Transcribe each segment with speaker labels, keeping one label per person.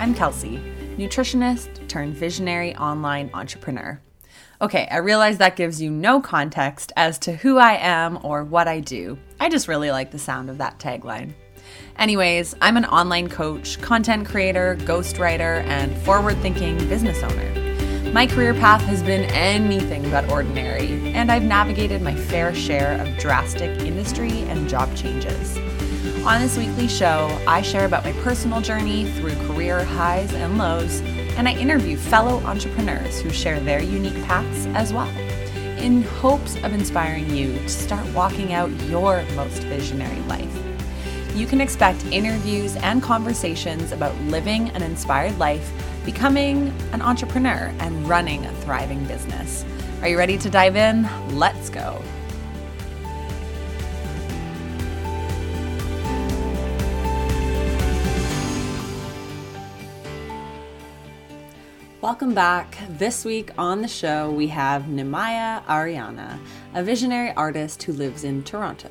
Speaker 1: I'm Kelsey, nutritionist turned visionary online entrepreneur. Okay, I realize that gives you no context as to who I am or what I do. I just really like the sound of that tagline. Anyways, I'm an online coach, content creator, ghostwriter, and forward thinking business owner. My career path has been anything but ordinary, and I've navigated my fair share of drastic industry and job changes. On this weekly show, I share about my personal journey through career highs and lows, and I interview fellow entrepreneurs who share their unique paths as well, in hopes of inspiring you to start walking out your most visionary life. You can expect interviews and conversations about living an inspired life, becoming an entrepreneur, and running a thriving business. Are you ready to dive in? Let's go. Welcome back. This week on the show, we have Nimaya Ariana, a visionary artist who lives in Toronto.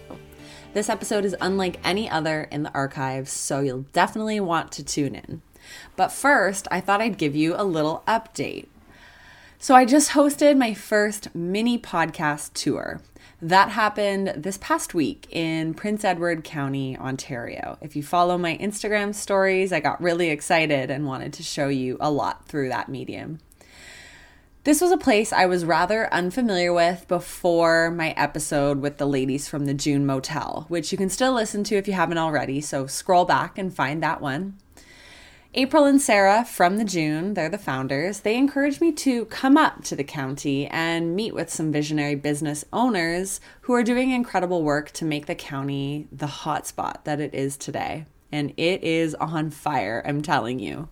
Speaker 1: This episode is unlike any other in the archives, so you'll definitely want to tune in. But first, I thought I'd give you a little update. So, I just hosted my first mini podcast tour. That happened this past week in Prince Edward County, Ontario. If you follow my Instagram stories, I got really excited and wanted to show you a lot through that medium. This was a place I was rather unfamiliar with before my episode with the ladies from the June Motel, which you can still listen to if you haven't already, so scroll back and find that one. April and Sarah from the June, they're the founders, they encouraged me to come up to the county and meet with some visionary business owners who are doing incredible work to make the county the hotspot that it is today. And it is on fire, I'm telling you.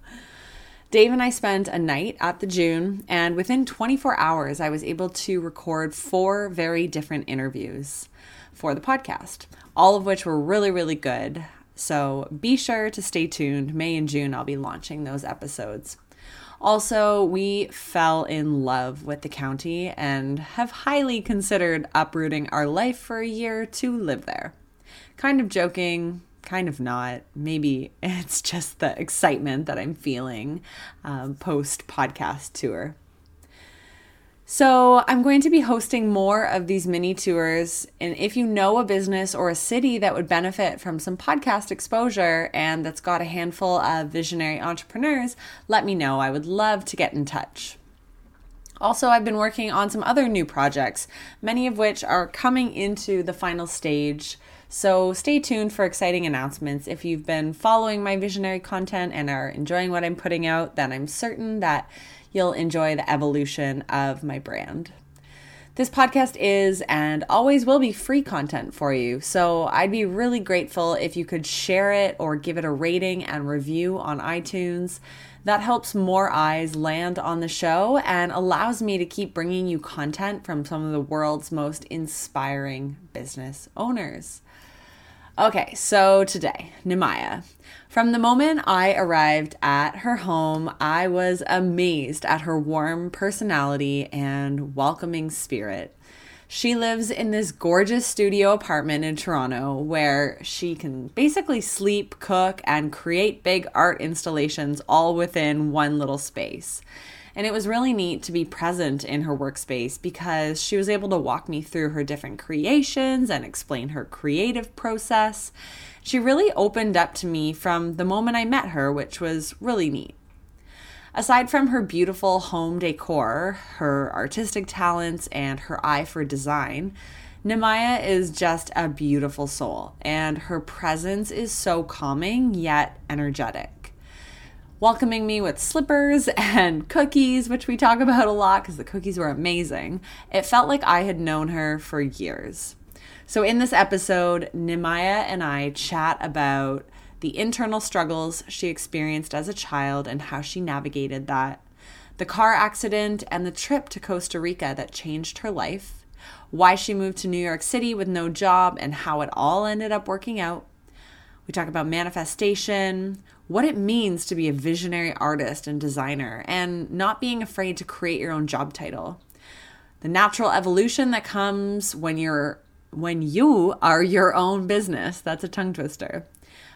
Speaker 1: Dave and I spent a night at the June, and within 24 hours, I was able to record four very different interviews for the podcast, all of which were really, really good. So be sure to stay tuned. May and June, I'll be launching those episodes. Also, we fell in love with the county and have highly considered uprooting our life for a year to live there. Kind of joking, kind of not. Maybe it's just the excitement that I'm feeling um, post podcast tour. So, I'm going to be hosting more of these mini tours. And if you know a business or a city that would benefit from some podcast exposure and that's got a handful of visionary entrepreneurs, let me know. I would love to get in touch. Also, I've been working on some other new projects, many of which are coming into the final stage. So, stay tuned for exciting announcements. If you've been following my visionary content and are enjoying what I'm putting out, then I'm certain that you'll enjoy the evolution of my brand. This podcast is and always will be free content for you, so I'd be really grateful if you could share it or give it a rating and review on iTunes. That helps more eyes land on the show and allows me to keep bringing you content from some of the world's most inspiring business owners. Okay, so today, Nimaya. From the moment I arrived at her home, I was amazed at her warm personality and welcoming spirit. She lives in this gorgeous studio apartment in Toronto where she can basically sleep, cook, and create big art installations all within one little space. And it was really neat to be present in her workspace because she was able to walk me through her different creations and explain her creative process. She really opened up to me from the moment I met her, which was really neat. Aside from her beautiful home decor, her artistic talents, and her eye for design, Nimaya is just a beautiful soul, and her presence is so calming yet energetic. Welcoming me with slippers and cookies, which we talk about a lot because the cookies were amazing, it felt like I had known her for years. So, in this episode, Nimaya and I chat about the internal struggles she experienced as a child and how she navigated that, the car accident and the trip to Costa Rica that changed her life, why she moved to New York City with no job and how it all ended up working out. We talk about manifestation, what it means to be a visionary artist and designer, and not being afraid to create your own job title. The natural evolution that comes when you're when you are your own business. That's a tongue twister.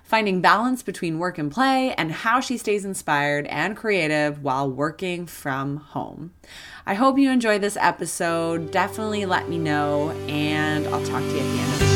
Speaker 1: finding balance between work and play, and how she stays inspired and creative while working from home. I hope you enjoy this episode. Definitely let me know, and I'll talk to you at the end of the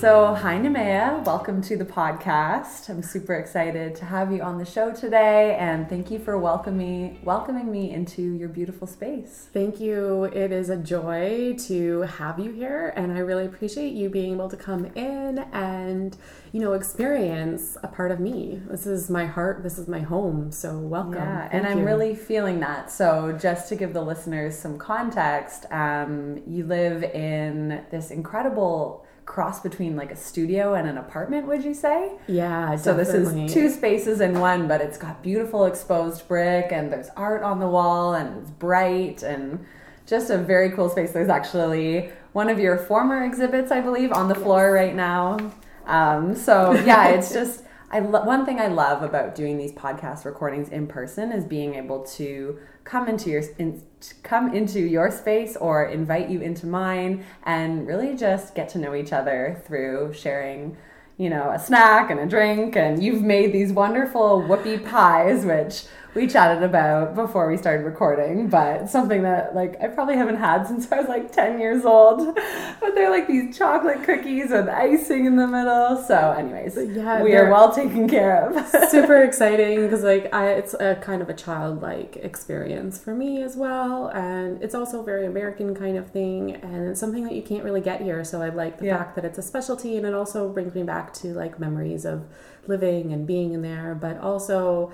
Speaker 1: So, hi, Nemea. Welcome to the podcast. I'm super excited to have you on the show today, and thank you for welcoming welcoming me into your beautiful space.
Speaker 2: Thank you. It is a joy to have you here, and I really appreciate you being able to come in and you know experience a part of me. This is my heart. This is my home. So welcome.
Speaker 1: Yeah,
Speaker 2: Thank
Speaker 1: and I'm
Speaker 2: you.
Speaker 1: really feeling that. So, just to give the listeners some context, um, you live in this incredible cross between like a studio and an apartment. Would you say?
Speaker 2: yeah.
Speaker 1: So this is two spaces in one, but it's got beautiful exposed brick and there's art on the wall and it's bright and just a very cool space. There's actually one of your former exhibits, I believe, on the floor right now. Um, so yeah, it's just I lo- one thing I love about doing these podcast recordings in person is being able to come into your in, come into your space or invite you into mine and really just get to know each other through sharing you know, a snack and a drink, and you've made these wonderful whoopie pies, which we chatted about before we started recording, but something that like I probably haven't had since I was like 10 years old. But they're like these chocolate cookies with icing in the middle. So, anyways,
Speaker 2: Yeah,
Speaker 1: we are well taken care of.
Speaker 2: super exciting because like I, it's a kind of a childlike experience for me as well and it's also a very american kind of thing and it's something that you can't really get here so i like the
Speaker 1: Yeah.
Speaker 2: fact that it's a specialty and it also brings me back to like memories of living and being in there but also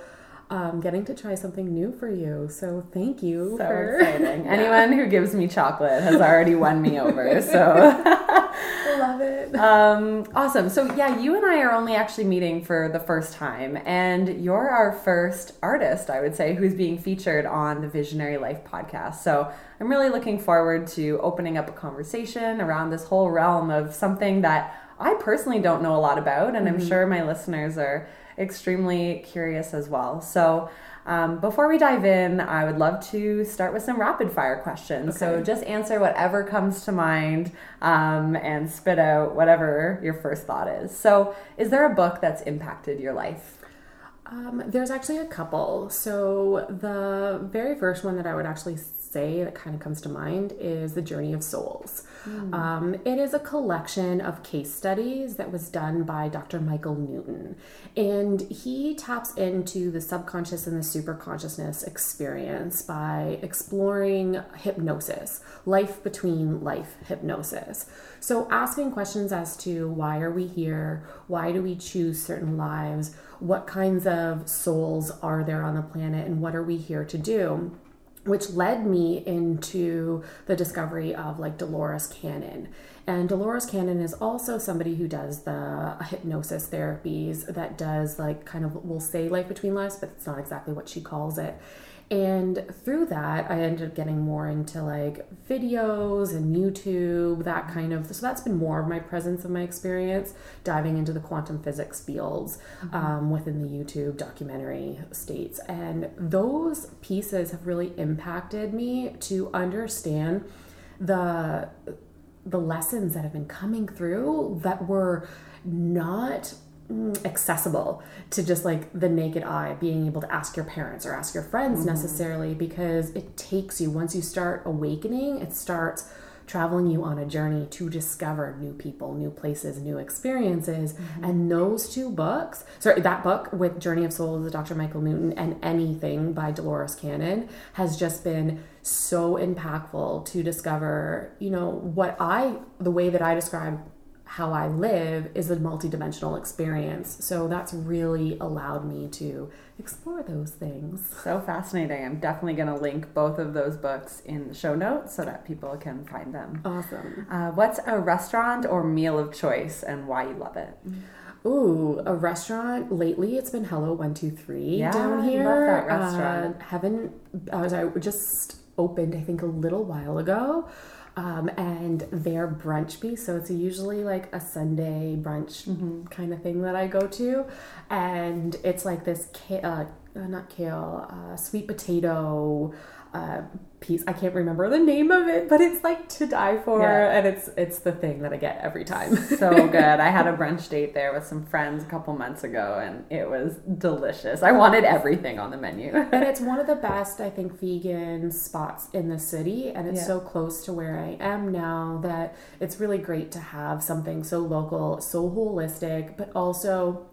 Speaker 2: um, getting to try something new for you so thank you
Speaker 1: so
Speaker 2: for
Speaker 1: exciting. Anyone who gives me chocolate has already won me over. So
Speaker 2: love it
Speaker 1: Um, awesome. So yeah, you and I are only actually meeting for the first time, and you're our first artist, I would say, who's being featured on the Visionary Life podcast. So I'm really looking forward to opening up a conversation around this whole realm of something that I personally don't know a lot about, and I'm sure my listeners are extremely curious as well. So. Um, before we dive in, I would love to start with some rapid fire questions. So just answer whatever comes to mind um, and spit out whatever your first thought is. So, is there a book that's impacted your life?
Speaker 2: Um, there's actually a couple. So the very first one that I would actually say that kind of comes to mind is The Journey of Souls. Um, it is a collection of case studies that was done by Dr. Michael Newton. And he taps into the subconscious and the superconsciousness experience by exploring hypnosis, life between life hypnosis. So asking questions as to why are we here? Why do we choose certain lives? What kinds of souls are there on the planet and what are we here to do? Which led me into the discovery of like Dolores Cannon. And Dolores Cannon is also somebody who does the hypnosis therapies that does like kind of, we'll say life between lives, but it's not exactly what she calls it. And through that, I ended up getting more into like videos and YouTube, that kind of. So that's been more of my presence of my experience, diving into the quantum physics fields um, within the YouTube documentary states. And those pieces have really impacted me to understand the the lessons that have been coming through that were not Mm, accessible to just like the naked eye being able to ask your parents or ask your friends mm-hmm. necessarily because it takes you once you start awakening it starts traveling you on a journey to discover new people new places new experiences. Mm-hmm. And those two books sorry that book with journey of souls dr michael newton and anything by dolores cannon has just been so impactful to discover you know what i the way that i describe how I live is a multidimensional experience. So that's really allowed me to explore those things.
Speaker 1: So fascinating. I'm definitely going to link both of those books in the show notes so that people can find them.
Speaker 2: Awesome.
Speaker 1: Uh, what's a restaurant or meal of choice and why you love it?
Speaker 2: Ooh, a restaurant. Lately, it's been Hello One Two Three
Speaker 1: Yeah,
Speaker 2: down here.
Speaker 1: love that restaurant.
Speaker 2: Uh, haven't I was I just opened I think a little while ago. Um, and their brunch piece, so it's usually like a Sunday brunch
Speaker 1: Mm-hmm.
Speaker 2: kind of thing that I go to, and it's like this uh, uh, not kale, uh, sweet potato uh, piece. I can't remember the name of it, but it's like to die for,
Speaker 1: Yeah.
Speaker 2: and it's it's the thing that I get every time.
Speaker 1: so good. I had a brunch date there with some friends a couple months ago and it was delicious. I wanted everything on the menu.
Speaker 2: and it's one of the best, I think, vegan spots in the city, and it's
Speaker 1: Yeah.
Speaker 2: so close to where I am now that it's really great to have something so local, so holistic, but also.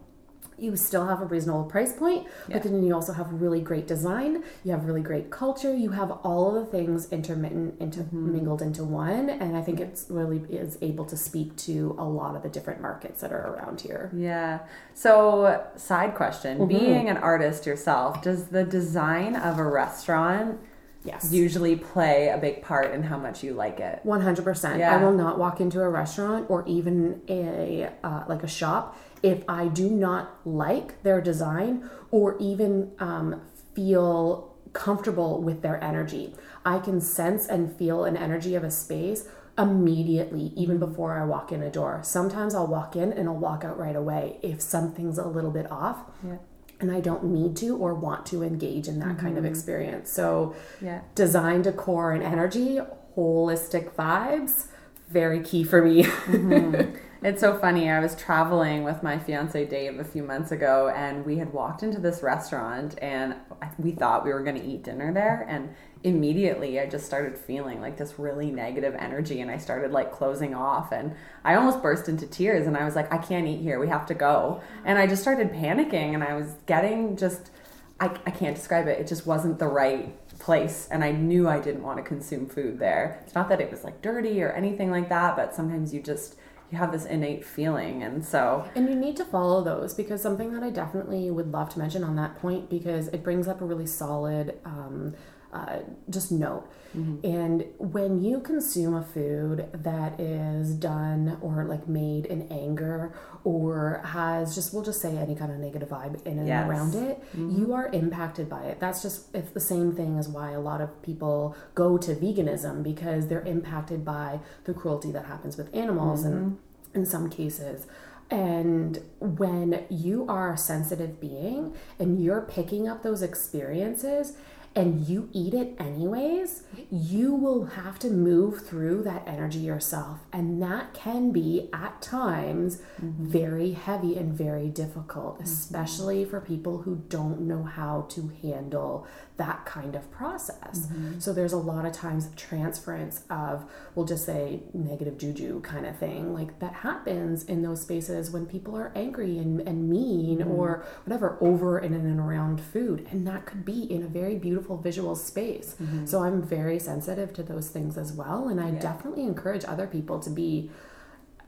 Speaker 2: You still have a reasonable price point,
Speaker 1: Yeah.
Speaker 2: but then you also have really great design. You have really great culture. You have all of the things intermittent, into
Speaker 1: Mm-hmm.
Speaker 2: mingled into one, and I think it's really is able to speak to a lot of the different markets that are around here.
Speaker 1: Yeah. So, side question being an artist yourself, does the design of a restaurant
Speaker 2: Yes.
Speaker 1: usually play a big part in how much you like it?
Speaker 2: 100%.
Speaker 1: Yeah.
Speaker 2: I will not walk into a restaurant or even a uh, like a shop if I do not like their design or even um, feel comfortable with their energy. I can sense and feel an energy of a space immediately even mm-hmm. before I walk in a door. Sometimes I'll walk in and I'll walk out right away if something's a little bit off.
Speaker 1: Yeah.
Speaker 2: And I don't need to or want to engage in that kind of mm-hmm. experience. So,
Speaker 1: Yeah.
Speaker 2: design, decor, and energy, holistic vibes, very key for me. Mm-hmm.
Speaker 1: It's so funny. I was traveling with my fiance Dave a few months ago, and we had walked into this restaurant, and we thought we were going to eat dinner there. And immediately, I just started feeling like this really negative energy, and I started like closing off. And I almost burst into tears, and I was like, I can't eat here. We have to go. And I just started panicking, and I was getting just, I, I can't describe it. It just wasn't the right place and I knew I didn't want to consume food there. It's not that it was like dirty or anything like that, but sometimes you just you have this innate feeling. And so
Speaker 2: And you need to follow those because something that I definitely would love to mention on that point because it brings up a really solid um, uh, just note. Mm-hmm. And when you consume a food that is done or like made in anger or has just, we'll just say any kind of negative vibe in and
Speaker 1: Yes.
Speaker 2: around it, mm-hmm. you are impacted by it. That's just, it's the same thing as why a lot of people go to veganism because they're impacted by the cruelty that happens with animals and mm-hmm. in some cases. And when you are a sensitive being and you're picking up those experiences and you eat it anyways, you will have to move through that energy yourself. And that can be at times very heavy and very difficult, mm-hmm. especially for people who don't know how to handle that kind of process. Mm-hmm. So there's a lot of times transference of, we'll just say, negative juju kind of thing. Like that happens in those spaces when people are angry and, and mean mm-hmm. or whatever over in and around food. And that could be in a very beautiful visual space. Mm-hmm. So I'm very sensitive to those things as well. And I definitely encourage other people to be.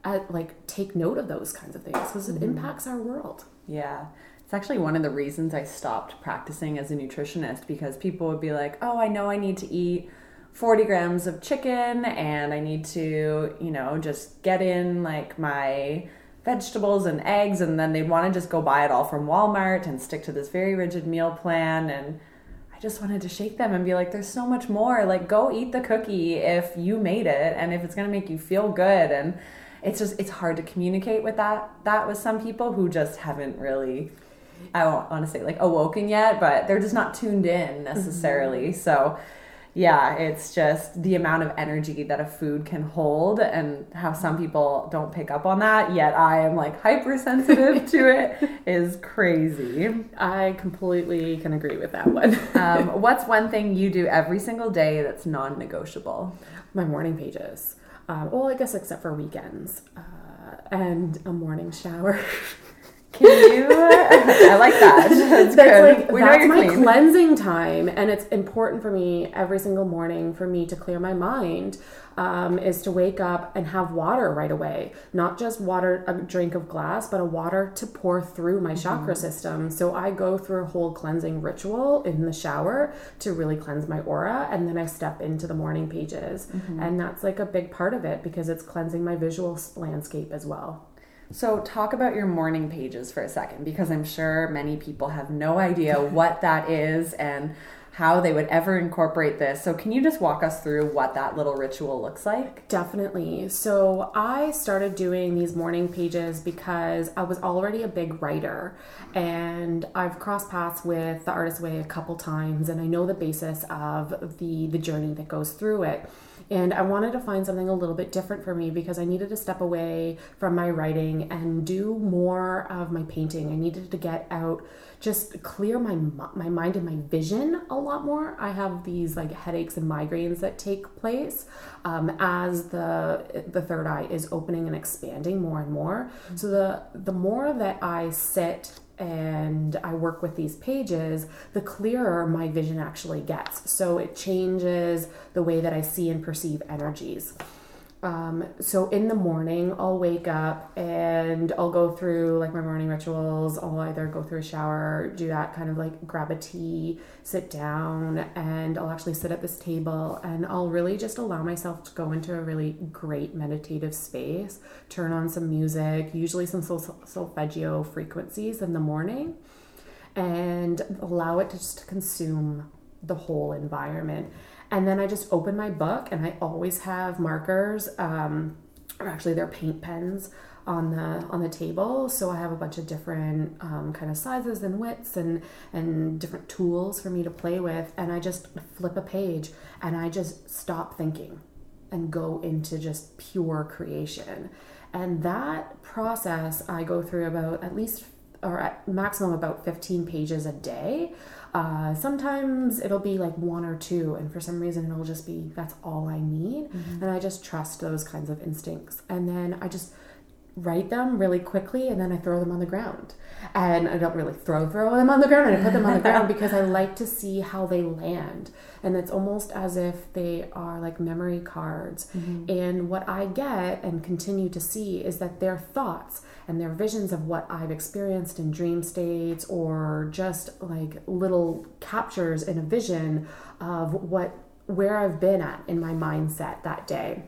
Speaker 2: At, like take note of those kinds of things because it mm-hmm. impacts our world.
Speaker 1: yeah. It's actually one of the reasons I stopped practicing as a nutritionist because people would be like, "Oh, I know I need to eat 40 grams of chicken and I need to, you know, just get in like my vegetables and eggs and then they'd want to just go buy it all from Walmart and stick to this very rigid meal plan and just wanted to shake them and be like, there's so much more. Like, go eat the cookie if you made it and if it's gonna make you feel good. And it's just it's hard to communicate with that that with some people who just haven't really I don't want to say like awoken yet, but they're just not tuned in mm-hmm. necessarily. So yeah, it's just the amount of energy that a food can hold and how some people don't pick up on that, yet I am like hypersensitive to it is crazy.
Speaker 2: I completely can agree with that one.
Speaker 1: Um, what's one thing you do every single day that's non negotiable?
Speaker 2: my morning pages. Um, well, I guess except for weekends uh, and a morning shower.
Speaker 1: Can you? I like that. That's,
Speaker 2: That's like
Speaker 1: we
Speaker 2: that's my
Speaker 1: clean.
Speaker 2: cleansing time, and it's important for me every single morning for me to clear my mind. Um, is to wake up and have water right away, not just water, a drink of glass, but a water to pour through my
Speaker 1: Mm-hmm.
Speaker 2: chakra system. So I go through a whole cleansing ritual in the shower to really cleanse my aura, and then I step into the morning pages,
Speaker 1: Mm-hmm.
Speaker 2: and that's like a big part of it because it's cleansing my visual landscape as well.
Speaker 1: So, talk about your morning pages for a second because I'm sure many people have no idea what that is and how they would ever incorporate this. So, can you just walk us through what that little ritual looks like?
Speaker 2: Definitely. So, I started doing these morning pages because I was already a big writer and I've crossed paths with the Artist Way a couple times and I know the basis of the the journey that goes through it. And I wanted to find something a little bit different for me because I needed to step away from my writing and do more of my painting. I needed to get out just clear my my mind and my vision a lot more. I have these like headaches and migraines that take place um, as the the third eye is opening and expanding more and more. Mm-hmm. So the the more that I sit and I work with these pages, the clearer my vision actually gets. So it changes the way that I see and perceive energies. Um, so in the morning, I'll wake up and I'll go through like my morning rituals. I'll either go through a shower, do that kind of like grab a tea, sit down, and I'll actually sit at this table and I'll really just allow myself to go into a really great meditative space, turn on some music, usually some sol- solfeggio frequencies in the morning, and allow it to just consume the whole environment and then I just open my book and I always have markers, um, or actually they're paint pens on the on the table. So I have a bunch of different um, kind of sizes and widths and and different tools for me to play with. And I just flip a page and I just stop thinking and go into just pure creation. And that process I go through about at least or at maximum about 15 pages a day uh, sometimes it'll be like one or two, and for some reason it'll just be that's all I need. Mm-hmm. And I just trust those kinds of instincts. And then I just write them really quickly and then I throw them on the ground. And I don't really throw throw them on the ground, I put them on the ground because I like to see how they land. And it's almost as if they are like memory cards. Mm-hmm. And what I get and continue to see is that their thoughts and their visions of what I've experienced in dream states or just like little captures in a vision of what where I've been at in my mindset that day.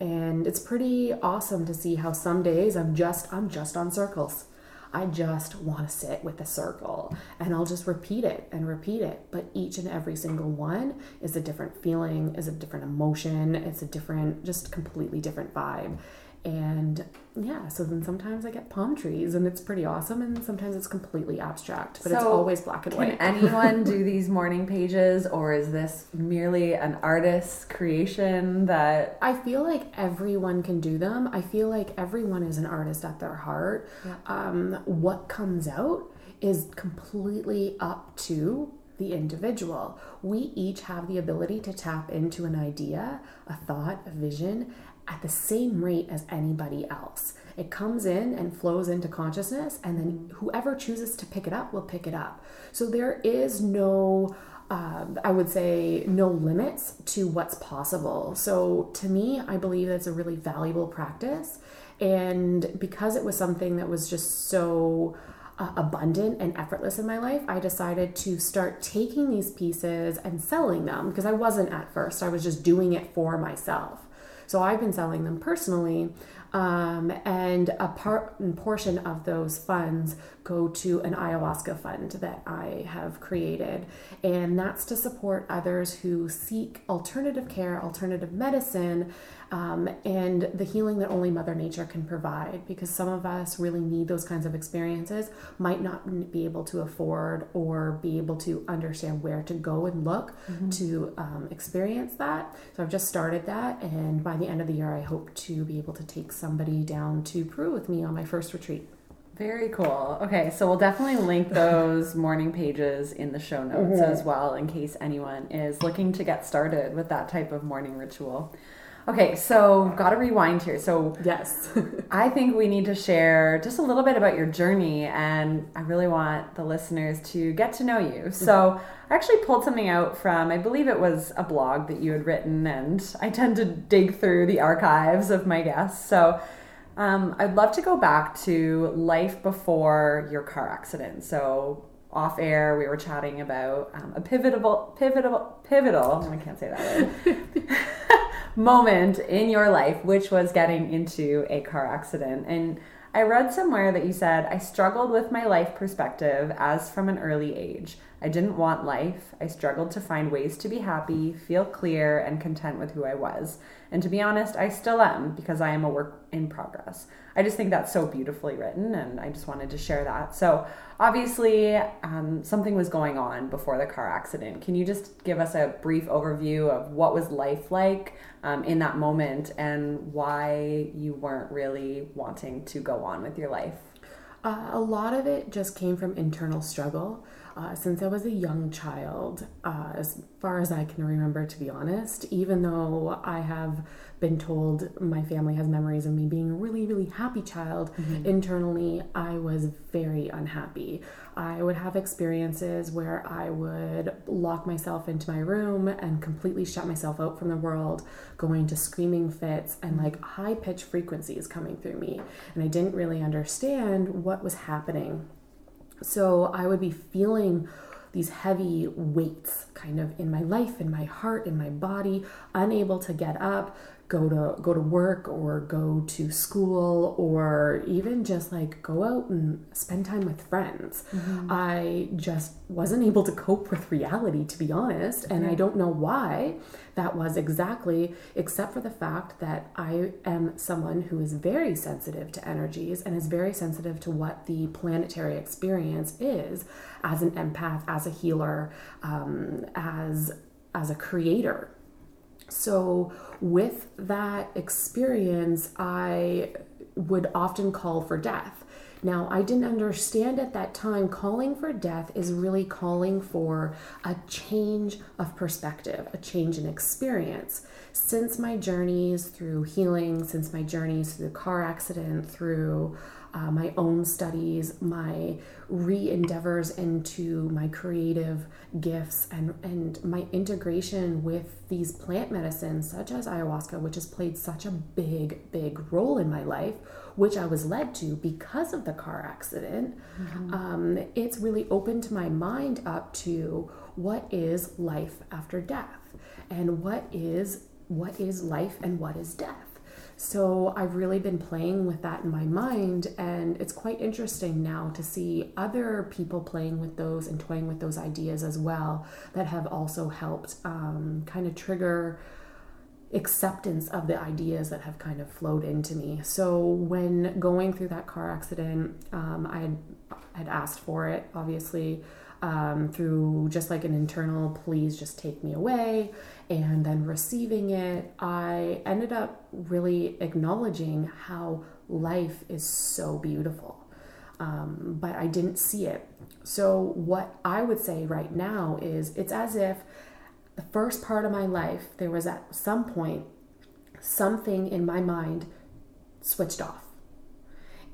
Speaker 2: And it's pretty awesome to see how some days I'm just I'm just on circles. I just want to sit with a circle and I'll just repeat it and repeat it. But each and every single one is a different feeling, is a different emotion, it's a different, just completely different vibe. And yeah, so then sometimes I get palm trees and it's pretty awesome, and sometimes it's completely abstract, but so it's always black and white.
Speaker 1: Can anyone do these morning pages, or is this merely an artist's creation that
Speaker 2: I feel like everyone can do them? I feel like everyone is an artist at their heart. Yeah. Um, what comes out is completely up to the individual. We each have the ability to tap into an idea, a thought, a vision, at the same rate as anybody else. It comes in and flows into consciousness, and then whoever chooses to pick it up will pick it up. So there is no, uh, I would say, no limits to what's possible. So to me, I believe that's a really valuable practice. And because it was something that was just so uh, abundant and effortless in my life, I decided to start taking these pieces and selling them because I wasn't at first. I was just doing it for myself. So I've been selling them personally. Um, and a part portion of those funds go to an ayahuasca fund that I have created, and that's to support others who seek alternative care, alternative medicine, um, and the healing that only Mother Nature can provide. Because some of us really need those kinds of experiences, might not be able to afford or be able to understand where to go and look mm-hmm. to um, experience that. So I've just started that, and by the end of the year, I hope to be able to take somebody down to Peru with me on my first retreat.
Speaker 1: Very cool. Okay, so we'll definitely link those morning pages in the show notes mm-hmm. as well in case anyone is looking to get started with that type of morning ritual. Okay, so got to rewind here. So,
Speaker 2: yes,
Speaker 1: I think we need to share just a little bit about your journey, and I really want the listeners to get to know you. So, I actually pulled something out from, I believe it was a blog that you had written, and I tend to dig through the archives of my guests. So, um, I'd love to go back to life before your car accident. So, off air, we were chatting about um, a pivotal, pivotal, pivotal. I can't say that. moment in your life, which was getting into a car accident. And I read somewhere that you said, I struggled with my life perspective as from an early age. I didn't want life. I struggled to find ways to be happy, feel clear, and content with who I was. And to be honest, I still am because I am a work in progress. I just think that's so beautifully written, and I just wanted to share that. So, obviously, um, something was going on before the car accident. Can you just give us a brief overview of what was life like um, in that moment and why you weren't really wanting to go on with your life?
Speaker 2: Uh, a lot of it just came from internal struggle. Uh, since I was a young child, uh, as far as I can remember, to be honest, even though I have been told my family has memories of me being a really, really happy child, mm-hmm. internally I was very unhappy. I would have experiences where I would lock myself into my room and completely shut myself out from the world, going to screaming fits and like high pitched frequencies coming through me. And I didn't really understand what was happening. So I would be feeling these heavy weights kind of in my life, in my heart, in my body, unable to get up, go to go to work or go to school or even just like go out and spend time with friends. Mm-hmm. I just wasn't able to cope with reality to be honest, and I don't know why that was exactly except for the fact that I am someone who is very sensitive to energies and is very sensitive to what the planetary experience is as an empath, as a healer, um, as as a creator so, with that experience, I would often call for death. Now, I didn't understand at that time calling for death is really calling for a change of perspective, a change in experience. Since my journeys through healing, since my journeys through the car accident, through uh, my own studies, my re endeavors into my creative gifts, and, and my integration with these plant medicines, such as ayahuasca, which has played such a big, big role in my life, which I was led to because of the car accident. Mm-hmm. Um, it's really opened my mind up to what is life after death and what is what is life and what is death so I've really been playing with that in my mind, and it's quite interesting now to see other people playing with those and toying with those ideas as well that have also helped um, kind of trigger acceptance of the ideas that have kind of flowed into me. So when going through that car accident, um, I had, had asked for it, obviously um, through just like an internal, please just take me away. And then receiving it, I ended up really acknowledging how life is so beautiful. Um, but I didn't see it. So, what I would say right now is it's as if the first part of my life, there was at some point something in my mind switched off.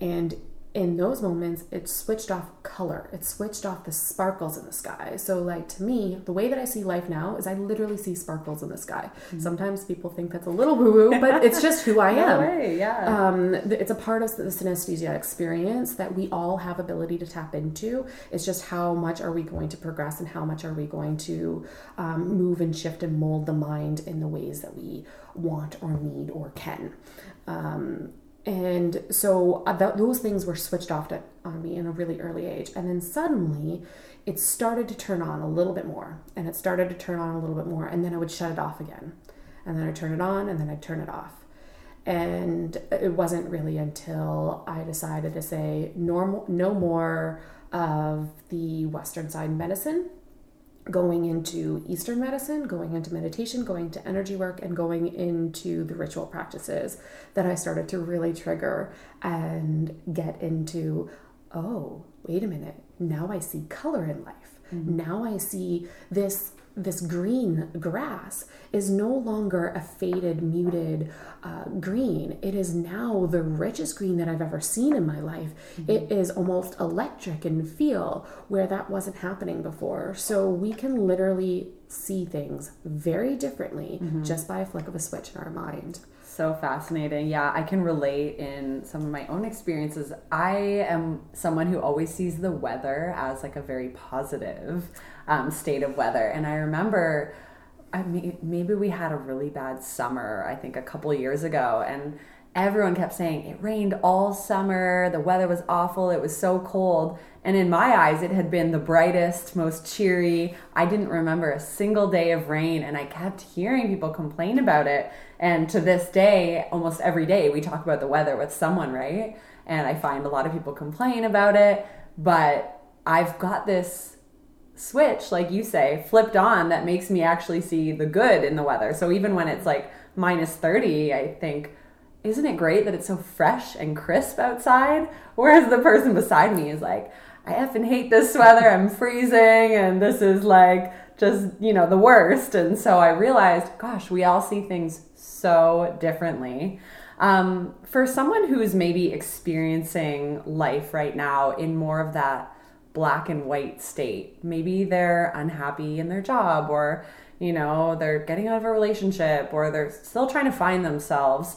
Speaker 2: And in those moments, it switched off color. It switched off the sparkles in the sky. So, like to me, the way that I see life now is I literally see sparkles in the sky. Mm-hmm. Sometimes people think that's a little woo woo, but it's just who I am.
Speaker 1: way, yeah.
Speaker 2: Um, it's a part of the synesthesia experience that we all have ability to tap into. It's just how much are we going to progress and how much are we going to um, move and shift and mold the mind in the ways that we want or need or can. Um, and so uh, th- those things were switched off to, on me in a really early age. And then suddenly it started to turn on a little bit more. And it started to turn on a little bit more. And then i would shut it off again. And then i'd turn it on and then i'd turn it off. And it wasn't really until i decided to say normal no more of the western side medicine going into Eastern medicine, going into meditation, going to energy work, and going into the ritual practices that I started to really trigger and get into. Oh, wait a minute. Now I see color in life. Mm-hmm. Now I see this this green grass is no longer a faded, muted uh, green. It is now the richest green that I've ever seen in my life. Mm-hmm. It is almost electric in feel where that wasn't happening before. So we can literally see things very differently mm-hmm. just by a flick of a switch in our mind
Speaker 1: so fascinating. Yeah, I can relate in some of my own experiences. I am someone who always sees the weather as like a very positive um, state of weather. And I remember I mean, maybe we had a really bad summer, I think a couple years ago. And everyone kept saying it rained all summer, the weather was awful, it was so cold. And in my eyes, it had been the brightest, most cheery. I didn't remember a single day of rain, and I kept hearing people complain about it. And to this day, almost every day, we talk about the weather with someone, right? And I find a lot of people complain about it, but I've got this switch, like you say, flipped on that makes me actually see the good in the weather. So even when it's like minus 30, I think, isn't it great that it's so fresh and crisp outside? Whereas the person beside me is like, I effing hate this weather. I'm freezing and this is like just, you know, the worst. And so I realized, gosh, we all see things so differently. Um, for someone who's maybe experiencing life right now in more of that black and white state, maybe they're unhappy in their job or, you know, they're getting out of a relationship or they're still trying to find themselves.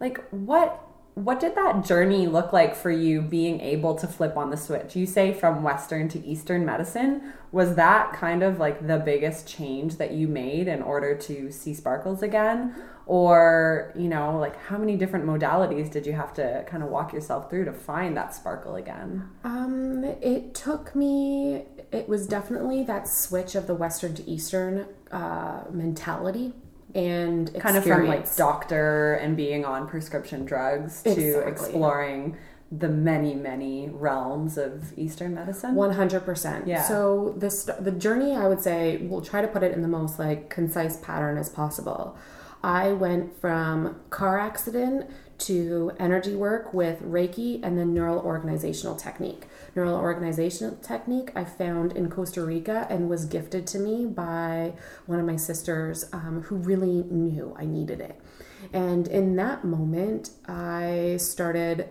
Speaker 1: Like, what what did that journey look like for you being able to flip on the switch? You say from Western to Eastern medicine. Was that kind of like the biggest change that you made in order to see sparkles again? Or, you know, like how many different modalities did you have to kind of walk yourself through to find that sparkle again?
Speaker 2: Um, it took me, it was definitely that switch of the Western to Eastern uh, mentality and experience.
Speaker 1: kind of from like doctor and being on prescription drugs exactly. to exploring the many many realms of eastern medicine
Speaker 2: 100% yeah so this the journey i would say we'll try to put it in the most like concise pattern as possible i went from car accident to energy work with reiki and then neural organizational technique neural organizational technique I found in Costa Rica and was gifted to me by one of my sisters um, who really knew I needed it. And in that moment, I started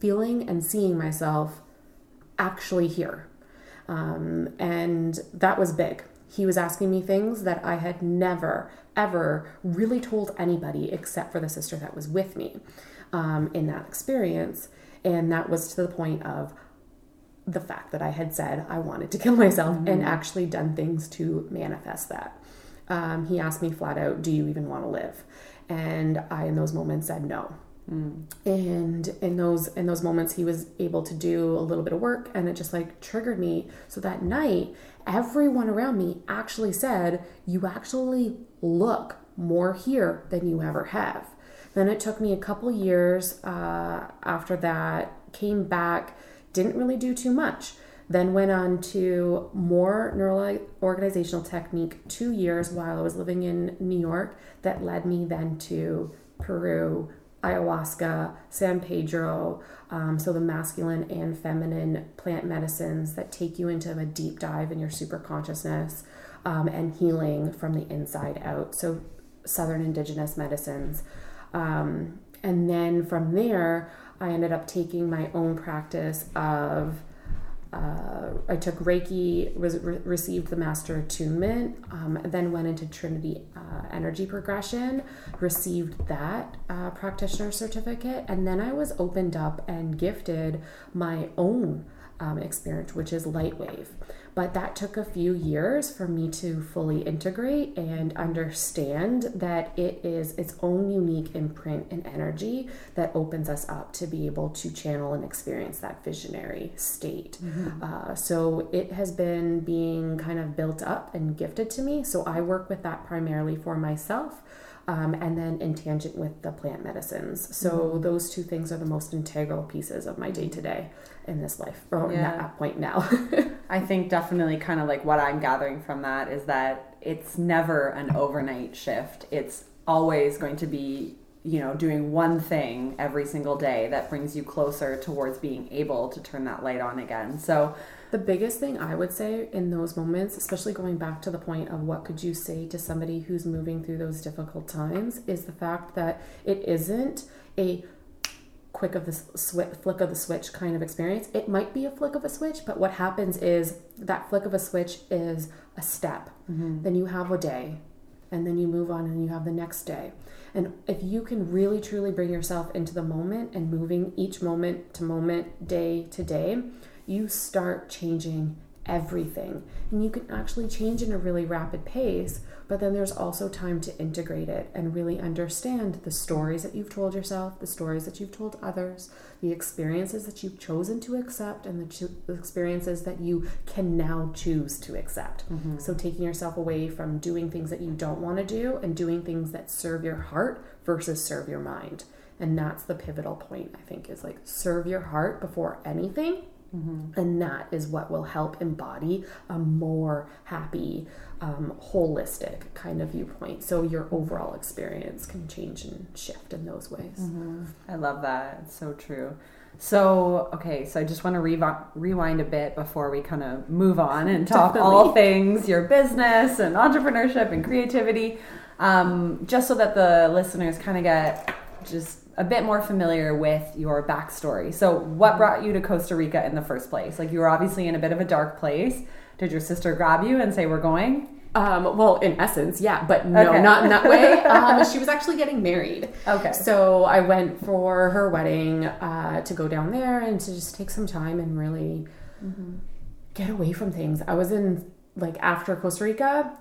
Speaker 2: feeling and seeing myself actually here. Um, and that was big. He was asking me things that I had never, ever really told anybody except for the sister that was with me um, in that experience. And that was to the point of the fact that I had said I wanted to kill myself mm-hmm. and actually done things to manifest that. Um, he asked me flat out, Do you even want to live? And I, in those moments, said no. Mm. And in those in those moments, he was able to do a little bit of work, and it just like triggered me. So that night, everyone around me actually said, "You actually look more here than you ever have." Then it took me a couple years uh, after that, came back didn't really do too much. Then went on to more neural organizational technique two years while I was living in New York that led me then to Peru, ayahuasca, San Pedro, um, so the masculine and feminine plant medicines that take you into a deep dive in your super consciousness um, and healing from the inside out. So Southern indigenous medicines. Um, and then from there, I ended up taking my own practice of. Uh, I took Reiki, re- received the Master Attunement, um, then went into Trinity uh, Energy Progression, received that uh, practitioner certificate, and then I was opened up and gifted my own um, experience, which is Lightwave. But that took a few years for me to fully integrate and understand that it is its own unique imprint and energy that opens us up to be able to channel and experience that visionary state. Mm-hmm. Uh, so it has been being kind of built up and gifted to me. So I work with that primarily for myself. Um, and then in tangent with the plant medicines. So mm-hmm. those two things are the most integral pieces of my day to day in this life or yeah. at that point now.
Speaker 1: I think definitely kind of like what I'm gathering from that is that it's never an overnight shift. It's always going to be, you know, doing one thing every single day that brings you closer towards being able to turn that light on again. So
Speaker 2: the biggest thing I would say in those moments, especially going back to the point of what could you say to somebody who's moving through those difficult times, is the fact that it isn't a quick of the sw- flick of the switch kind of experience. It might be a flick of a switch, but what happens is that flick of a switch is a step. Mm-hmm. Then you have a day, and then you move on and you have the next day. And if you can really truly bring yourself into the moment and moving each moment to moment, day to day, you start changing everything. And you can actually change in a really rapid pace, but then there's also time to integrate it and really understand the stories that you've told yourself, the stories that you've told others, the experiences that you've chosen to accept, and the, cho- the experiences that you can now choose to accept. Mm-hmm. So, taking yourself away from doing things that you don't want to do and doing things that serve your heart versus serve your mind. And that's the pivotal point, I think, is like serve your heart before anything Mm-hmm. And that is what will help embody a more happy, um, holistic kind of viewpoint. So your overall experience can change and shift in those ways.
Speaker 1: Mm-hmm. I love that. It's so true. So, okay, so I just want to re- rewind a bit before we kind of move on and talk Definitely. all things your business and entrepreneurship and creativity, um, just so that the listeners kind of get just a bit more familiar with your backstory. So, what brought you to Costa Rica in the first place? Like, you were obviously in a bit of a dark place. Did your sister grab you and say, We're going?
Speaker 2: Um, well, in essence, yeah, but no, okay. not in that way. Um, she was actually getting married.
Speaker 1: Okay.
Speaker 2: So I went for her wedding uh, to go down there and to just take some time and really mm-hmm. get away from things. I was in, like, after Costa Rica,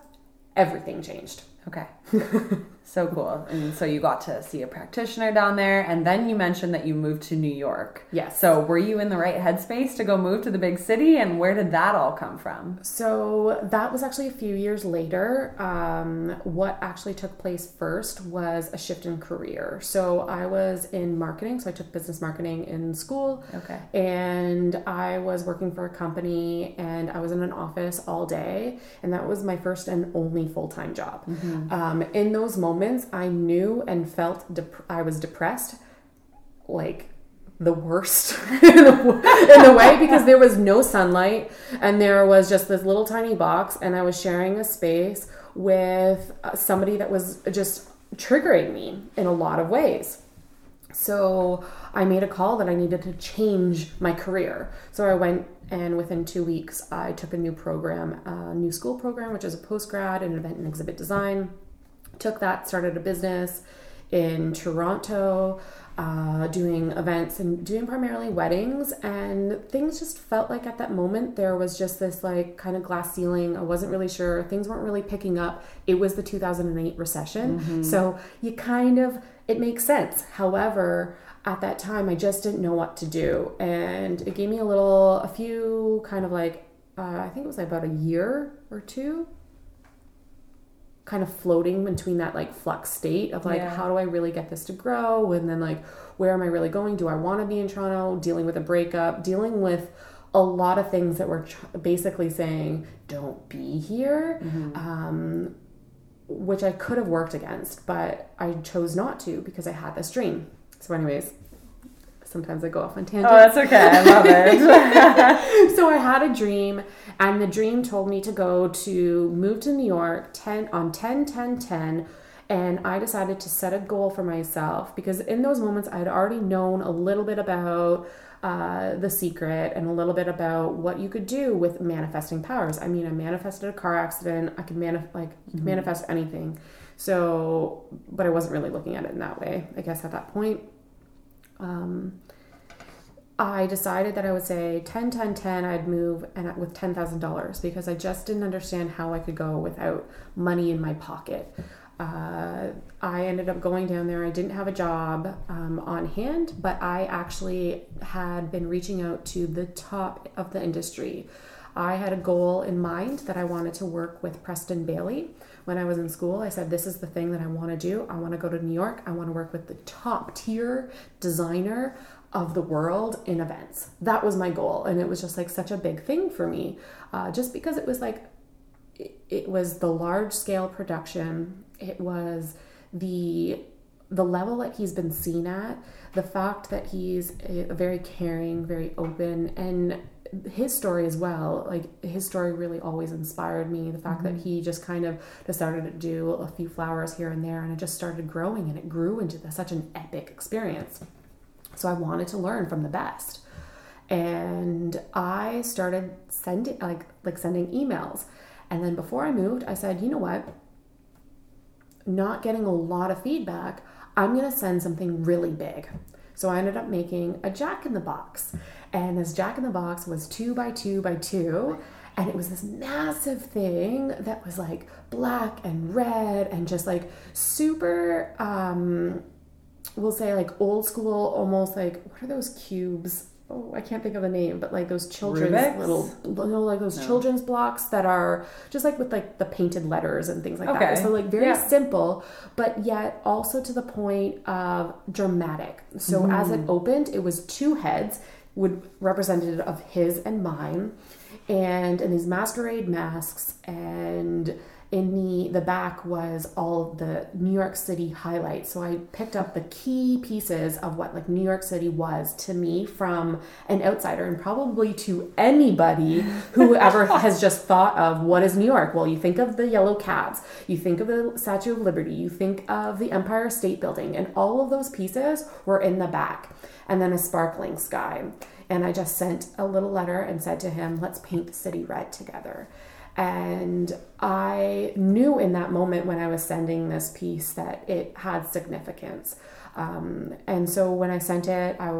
Speaker 2: everything changed.
Speaker 1: Okay. So cool. And so you got to see a practitioner down there. And then you mentioned that you moved to New York.
Speaker 2: Yes.
Speaker 1: So were you in the right headspace to go move to the big city? And where did that all come from?
Speaker 2: So that was actually a few years later. Um, what actually took place first was a shift in career. So I was in marketing. So I took business marketing in school.
Speaker 1: Okay.
Speaker 2: And I was working for a company and I was in an office all day. And that was my first and only full time job. Mm-hmm. Um, in those moments, moments I knew and felt dep- I was depressed, like the worst in, a, way because there was no sunlight and there was just this little tiny box and I was sharing a space with uh, somebody that was just triggering me in a lot of ways. So I made a call that I needed to change my career. So I went and within two weeks I took a new program, a new school program, which is a post grad in event and exhibit design took that, started a business in Toronto, uh, doing events and doing primarily weddings. And things just felt like at that moment there was just this like kind of glass ceiling. I wasn't really sure. Things weren't really picking up. It was the 2008 recession. Mm-hmm. So you kind of, it makes sense. However, at that time, I just didn't know what to do. And it gave me a little, a few kind of like, uh, I think it was like about a year or two kind of floating between that like flux state of like yeah. how do I really get this to grow and then like where am I really going do I want to be in Toronto dealing with a breakup dealing with a lot of things that were tr- basically saying don't be here mm-hmm. um, which I could have worked against but I chose not to because I had this dream so anyways sometimes I go off on tangents.
Speaker 1: Oh, that's okay. I love it.
Speaker 2: so I had a dream, and the dream told me to go to move to New York 10 on 10 10 10 and I decided to set a goal for myself because in those moments I had already known a little bit about uh, the secret and a little bit about what you could do with manifesting powers. I mean, I manifested a car accident. I could manif- like mm-hmm. manifest anything. So, but I wasn't really looking at it in that way. I guess at that point. Um, I decided that I would say 10, 10, 10, I'd move and with $10,000 because I just didn't understand how I could go without money in my pocket. Uh, I ended up going down there. I didn't have a job um, on hand, but I actually had been reaching out to the top of the industry. I had a goal in mind that I wanted to work with Preston Bailey. When I was in school, I said, This is the thing that I want to do. I want to go to New York. I want to work with the top tier designer of the world in events. That was my goal. And it was just like such a big thing for me, uh, just because it was like, it, it was the large scale production, it was the the level that he's been seen at, the fact that he's a, a very caring, very open, and his story as well like his story really always inspired me the fact mm-hmm. that he just kind of decided to do a few flowers here and there and it just started growing and it grew into the, such an epic experience so I wanted to learn from the best. And I started sending like like sending emails. And then before I moved, I said, "You know what? Not getting a lot of feedback, I'm going to send something really big." So I ended up making a jack in the box. And this jack in the box was 2 by 2 by 2 and it was this massive thing that was like black and red and just like super um we'll say like old school almost like what are those cubes oh i can't think of the name but like those children's
Speaker 1: Rubik's?
Speaker 2: little you know like those
Speaker 1: No.
Speaker 2: children's blocks that are just like with like the painted letters and things like
Speaker 1: Okay.
Speaker 2: that so like very
Speaker 1: Yeah.
Speaker 2: simple but yet also to the point of dramatic so as
Speaker 1: Mm-hmm.
Speaker 2: it opened it was two heads would representative of his and mine and in these masquerade masks and in the the back was all the New York City highlights. So I picked up the key pieces of what like New York City was to me from an outsider and probably to anybody who ever has just thought of what is New York. Well, you think of the yellow cabs, you think of the Statue of Liberty, you think of the Empire State Building, and all of those pieces were in the back. And then a sparkling sky. And I just sent a little letter and said to him, let's paint the city red together. And I knew in that moment when I was sending this piece that it had significance. Um, and so when I sent it, I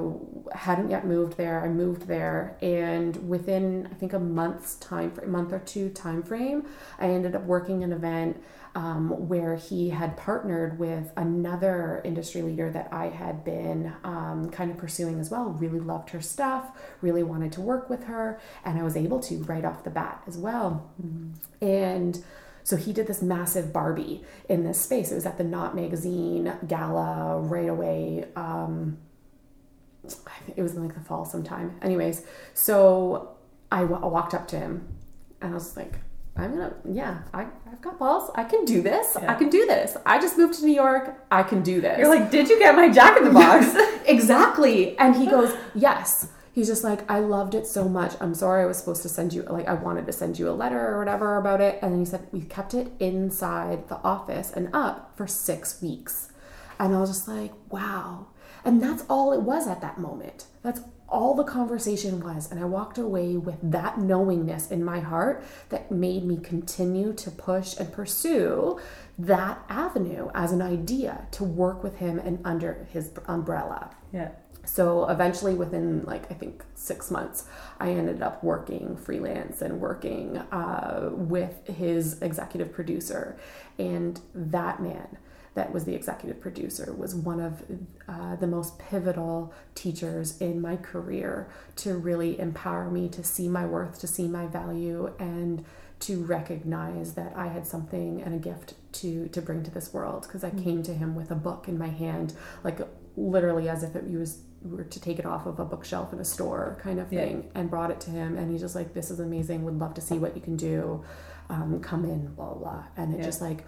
Speaker 2: hadn't yet moved there. I moved there, and within I think a month's time, a month or two time frame, I ended up working an event um, where he had partnered with another industry leader that I had been um, kind of pursuing as well. Really loved her stuff, really wanted to work with her, and I was able to right off the bat as well. And so he did this massive Barbie in this space. It was at the Knot magazine gala right away. Um, I think it was in like the fall sometime. Anyways, so I walked up to him and I was like, I'm gonna, yeah, I, I've got balls. I can do this.
Speaker 1: Yeah.
Speaker 2: I can do this. I just moved to New York. I can do this.
Speaker 1: You're like, did you get my Jack in the Box?
Speaker 2: exactly. And he goes, Yes. He's just like, I loved it so much. I'm sorry I was supposed to send you, like, I wanted to send you a letter or whatever about it. And then he said, We kept it inside the office and up for six weeks. And I was just like, Wow. And that's all it was at that moment. That's all the conversation was. And I walked away with that knowingness in my heart that made me continue to push and pursue that avenue as an idea to work with him and under his umbrella.
Speaker 1: yeah.
Speaker 2: So eventually, within like I think six months, I ended up working freelance and working uh, with his executive producer. And that man, that was the executive producer, was one of uh, the most pivotal teachers in my career to really empower me to see my worth, to see my value, and to recognize that I had something and a gift to to bring to this world. Because I came to him with a book in my hand, like literally as if it was were to take it off of a bookshelf in a store kind of
Speaker 1: Yeah.
Speaker 2: thing and brought it to him and he's just like this is amazing would love to see what you can do um, come in blah blah blah and it
Speaker 1: Yeah.
Speaker 2: just like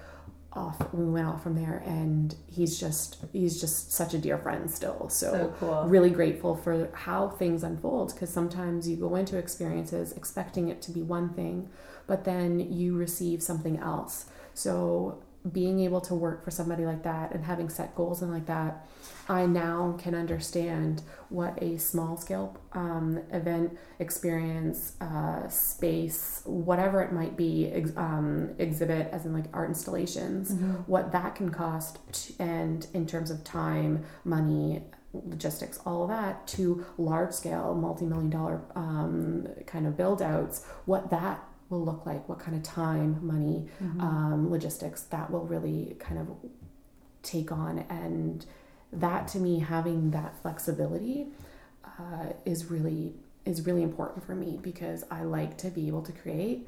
Speaker 2: off we went off from there and he's just he's just such a dear friend still so,
Speaker 1: So cool.
Speaker 2: really grateful for how things unfold because sometimes you go into experiences expecting it to be one thing but then you receive something else so being able to work for somebody like that and having set goals and like that i now can understand what a small scale um, event experience uh, space whatever it might be ex- um, exhibit as in like art installations what that can cost t- and in terms of time money logistics all of that to large scale multi-million dollar um, kind of build outs what that will look like what kind of time money um, logistics that will really kind of take on and that to me having that flexibility uh, is really is really important for me because i like to be able to create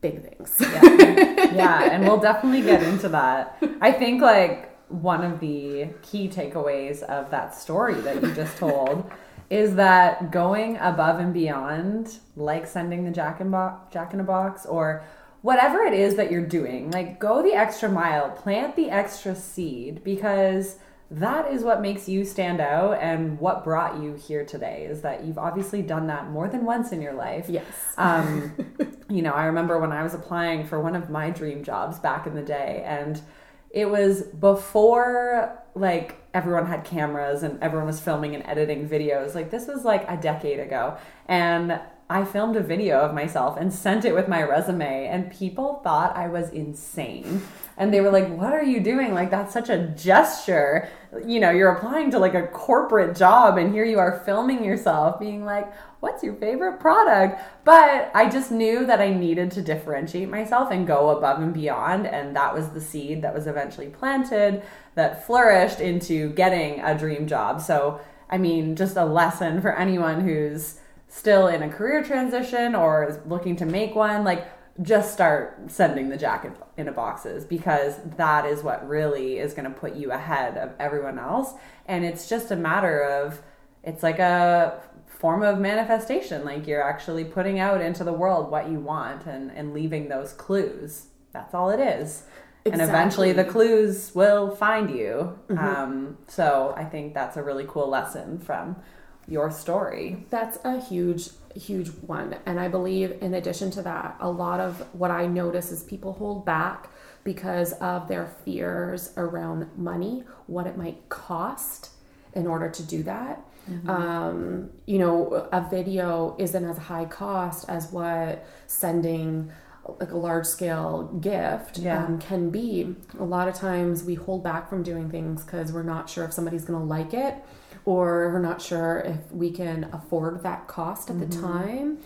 Speaker 2: big things
Speaker 1: yeah. yeah, and we'll definitely get into that. I think like one of the key takeaways of that story that you just told is that going above and beyond, like sending the Jack in bo- Jack in a box or whatever it is that you're doing, like go the extra mile, plant the extra seed because that is what makes you stand out and what brought you here today is that you've obviously done that more than once in your life.
Speaker 2: yes
Speaker 1: Um, you know, I remember when I was applying for one of my dream jobs back in the day, and it was before like everyone had cameras and everyone was filming and editing videos. Like this was like a decade ago, and I filmed a video of myself and sent it with my resume, and people thought I was insane. And they were like, What are you doing? Like, that's such a gesture. You know, you're applying to like a corporate job, and here you are filming yourself being like, What's your favorite product? But I just knew that I needed to differentiate myself and go above and beyond. And that was the seed that was eventually planted that flourished into getting a dream job. So, I mean, just a lesson for anyone who's still in a career transition or is looking to make one, like just start sending the jacket in a boxes because that is what really is going to put you ahead of everyone else. And it's just a matter of, it's like a form of manifestation. Like you're actually putting out into the world what you want and, and leaving those clues. That's all it is. Exactly. And eventually the clues will find you. Mm-hmm. Um, so I think that's a really cool lesson from your story.
Speaker 2: That's a huge, huge one. And I believe, in addition to that, a lot of what I notice is people hold back because of their fears around money, what it might cost in order to do that. Mm-hmm. Um, you know, a video isn't as high cost as what sending like a large scale gift yeah. um, can be. A lot of times we hold back from doing things because we're not sure if somebody's going to like it or we're not sure if we can afford that cost at mm-hmm. the time.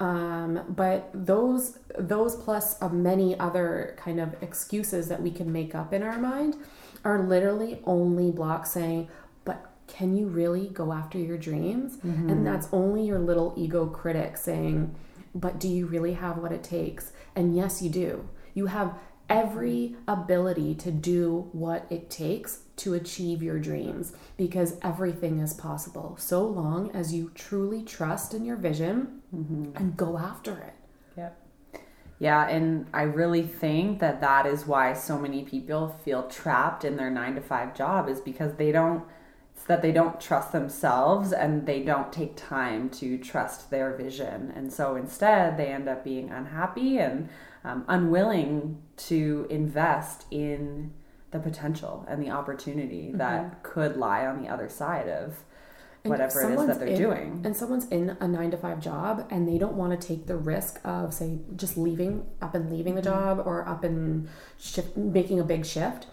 Speaker 2: Um, but those those plus of many other kind of excuses that we can make up in our mind are literally only blocks saying, but can you really go after your dreams? Mm-hmm. And that's only your little ego critic saying, but do you really have what it takes? And yes, you do. You have every ability to do what it takes to achieve your dreams because everything is possible so long as you truly trust in your vision mm-hmm. and go after it.
Speaker 1: Yep. Yeah, and I really think that that is why so many people feel trapped in their 9 to 5 job is because they don't that they don't trust themselves and they don't take time to trust their vision. And so instead, they end up being unhappy and um, unwilling to invest in the potential and the opportunity mm-hmm. that could lie on the other side of whatever it is that they're
Speaker 2: in,
Speaker 1: doing.
Speaker 2: And someone's in a nine to five job and they don't want to take the risk of, say, just leaving, up and leaving the mm-hmm. job or up and shift, making a big shift.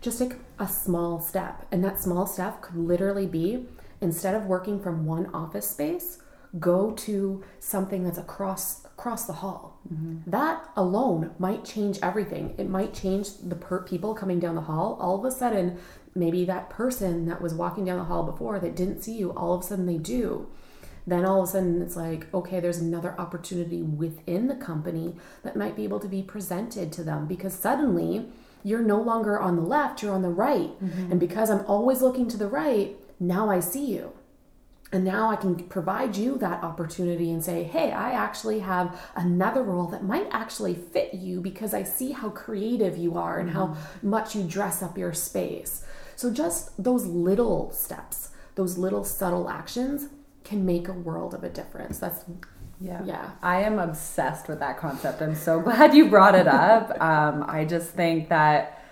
Speaker 2: Just take a small step. And that small step could literally be instead of working from one office space, go to something that's across across the hall. Mm-hmm. That alone might change everything. It might change the per- people coming down the hall. All of a sudden, maybe that person that was walking down the hall before that didn't see you, all of a sudden they do. Then all of a sudden it's like, okay, there's another opportunity within the company that might be able to be presented to them because suddenly you're no longer on the left, you're on the right. Mm-hmm. And because I'm always looking to the right, now I see you. And now I can provide you that opportunity and say, hey, I actually have another role that might actually fit you because I see how creative you are and mm-hmm. how much you dress up your space. So, just those little steps, those little subtle actions can make a world of a difference. That's
Speaker 1: yeah. Yeah. I am obsessed with that concept. I'm so glad you brought it up. um, I just think that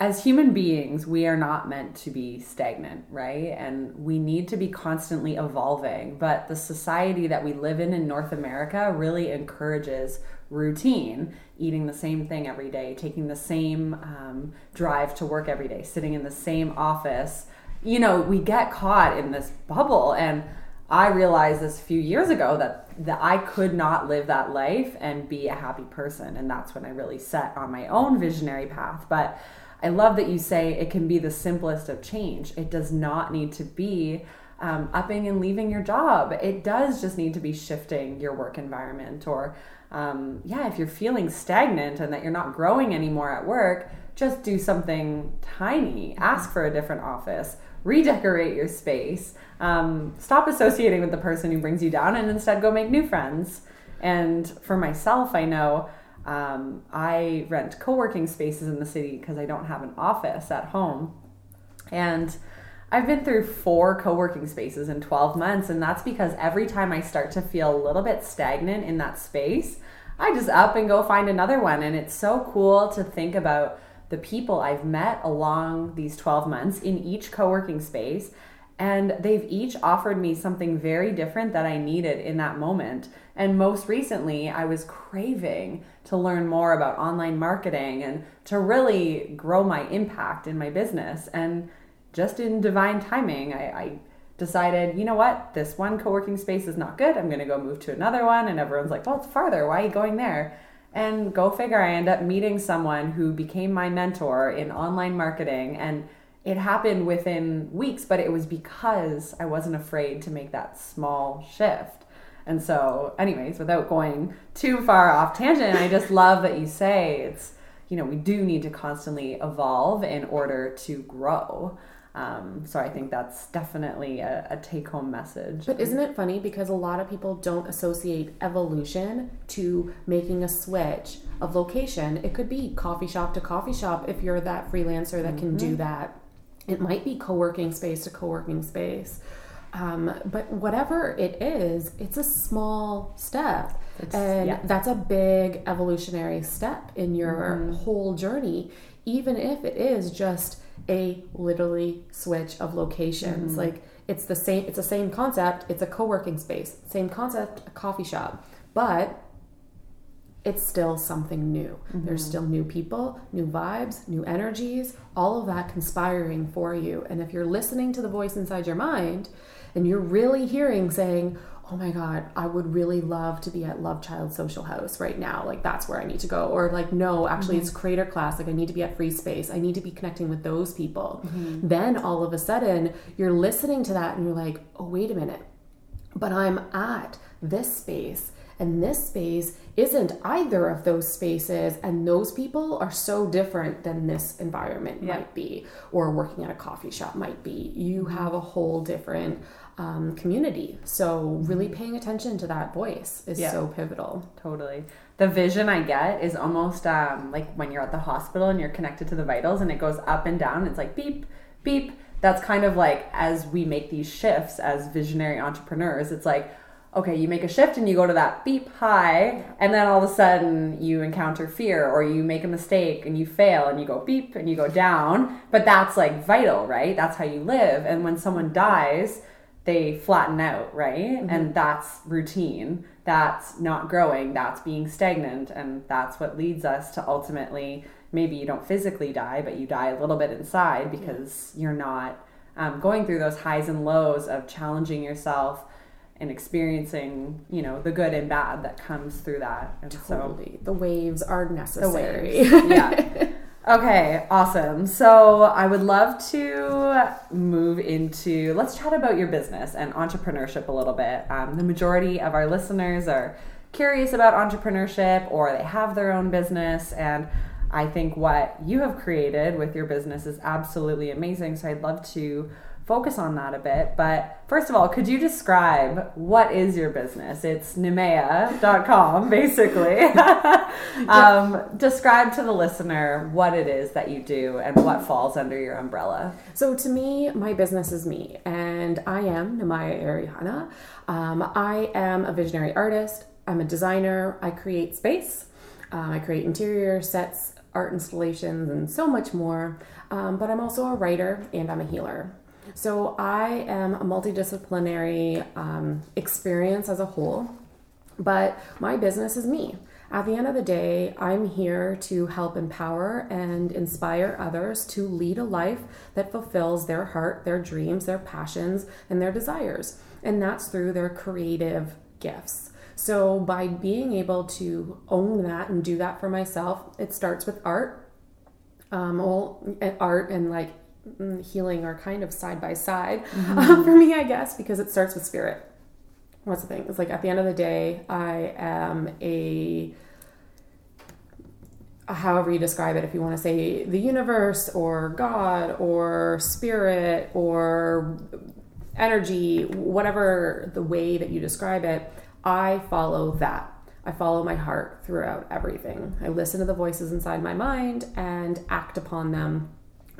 Speaker 1: as human beings, we are not meant to be stagnant, right? And we need to be constantly evolving. But the society that we live in in North America really encourages routine, eating the same thing every day, taking the same um, drive to work every day, sitting in the same office. You know, we get caught in this bubble. And I realized this a few years ago that, that I could not live that life and be a happy person. And that's when I really set on my own visionary path. But I love that you say it can be the simplest of change. It does not need to be um, upping and leaving your job. It does just need to be shifting your work environment. Or, um, yeah, if you're feeling stagnant and that you're not growing anymore at work, just do something tiny. Ask for a different office, redecorate your space, um, stop associating with the person who brings you down, and instead go make new friends. And for myself, I know um, I rent co working spaces in the city because I don't have an office at home. And I've been through four co working spaces in 12 months, and that's because every time I start to feel a little bit stagnant in that space, I just up and go find another one. And it's so cool to think about the people I've met along these 12 months in each co working space And they've each offered me something very different that I needed in that moment. And most recently, I was craving to learn more about online marketing and to really grow my impact in my business. And just in divine timing, I, I decided, you know what, this one co working space is not good. I'm going to go move to another one. And everyone's like, well, it's farther. Why are you going there? And go figure, I end up meeting someone who became my mentor in online marketing. And it happened within weeks, but it was because I wasn't afraid to make that small shift. And so, anyways, without going too far off tangent, I just love that you say it's, you know, we do need to constantly evolve in order to grow. Um, so I think that's definitely a, a take home message.
Speaker 2: But isn't it funny because a lot of people don't associate evolution to making a switch of location? It could be coffee shop to coffee shop if you're that freelancer that mm-hmm. can do mm-hmm. that. It might be co working space to co working space. Um, but whatever it is, it's a small step. It's, and yeah. that's a big evolutionary step in your mm-hmm. whole journey, even if it is just a literally switch of locations. Mm-hmm. Like it's the same it's the same concept, it's a co-working space. Same concept, a coffee shop. But it's still something new. Mm-hmm. There's still new people, new vibes, new energies, all of that conspiring for you. And if you're listening to the voice inside your mind and you're really hearing saying, oh my god i would really love to be at love child social house right now like that's where i need to go or like no actually mm-hmm. it's creator class like i need to be at free space i need to be connecting with those people mm-hmm. then all of a sudden you're listening to that and you're like oh wait a minute but i'm at this space and this space isn't either of those spaces and those people are so different than this environment yeah. might be or working at a coffee shop might be you mm-hmm. have a whole different um, community. So really paying attention to that voice is yeah. so pivotal.
Speaker 1: Totally. The vision I get is almost um, like when you're at the hospital and you're connected to the vitals and it goes up and down. It's like beep, beep. That's kind of like as we make these shifts as visionary entrepreneurs, it's like, okay, you make a shift and you go to that beep high, and then all of a sudden you encounter fear or you make a mistake and you fail and you go beep and you go down. But that's like vital, right? That's how you live. And when someone dies, they flatten out, right? Mm-hmm. And that's routine. That's not growing. That's being stagnant. And that's what leads us to ultimately maybe you don't physically die, but you die a little bit inside because you're not um, going through those highs and lows of challenging yourself and experiencing, you know, the good and bad that comes through that. And
Speaker 2: totally. So, the waves are necessary.
Speaker 1: Waves. yeah. Okay, awesome. So I would love to move into let's chat about your business and entrepreneurship a little bit. Um, the majority of our listeners are curious about entrepreneurship or they have their own business, and I think what you have created with your business is absolutely amazing. So I'd love to focus on that a bit. But first of all, could you describe what is your business? It's Nimea.com, basically. um, describe to the listener what it is that you do and what falls under your umbrella.
Speaker 2: So, to me, my business is me, and I am Nimaya Ariana. Um, I am a visionary artist, I'm a designer, I create space. Um, I create interior sets, art installations, and so much more. Um, but I'm also a writer and I'm a healer. So I am a multidisciplinary um, experience as a whole, but my business is me. At the end of the day, I'm here to help empower and inspire others to lead a life that fulfills their heart, their dreams, their passions, and their desires. And that's through their creative gifts. So, by being able to own that and do that for myself, it starts with art. Um, well, art and like healing are kind of side by side mm-hmm. for me, I guess, because it starts with spirit. What's the thing? It's like at the end of the day, I am a however you describe it, if you want to say the universe or God or spirit or energy, whatever the way that you describe it, I follow that. I follow my heart throughout everything. I listen to the voices inside my mind and act upon them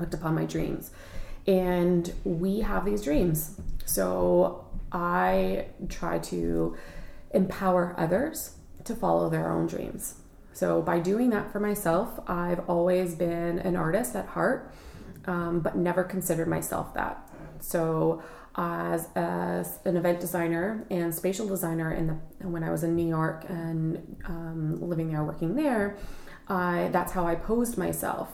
Speaker 2: looked upon my dreams. And we have these dreams. So I try to empower others to follow their own dreams. So by doing that for myself, I've always been an artist at heart, um, but never considered myself that. So as a, an event designer and spatial designer in the when I was in New York and um, living there, working there. I, that's how I posed myself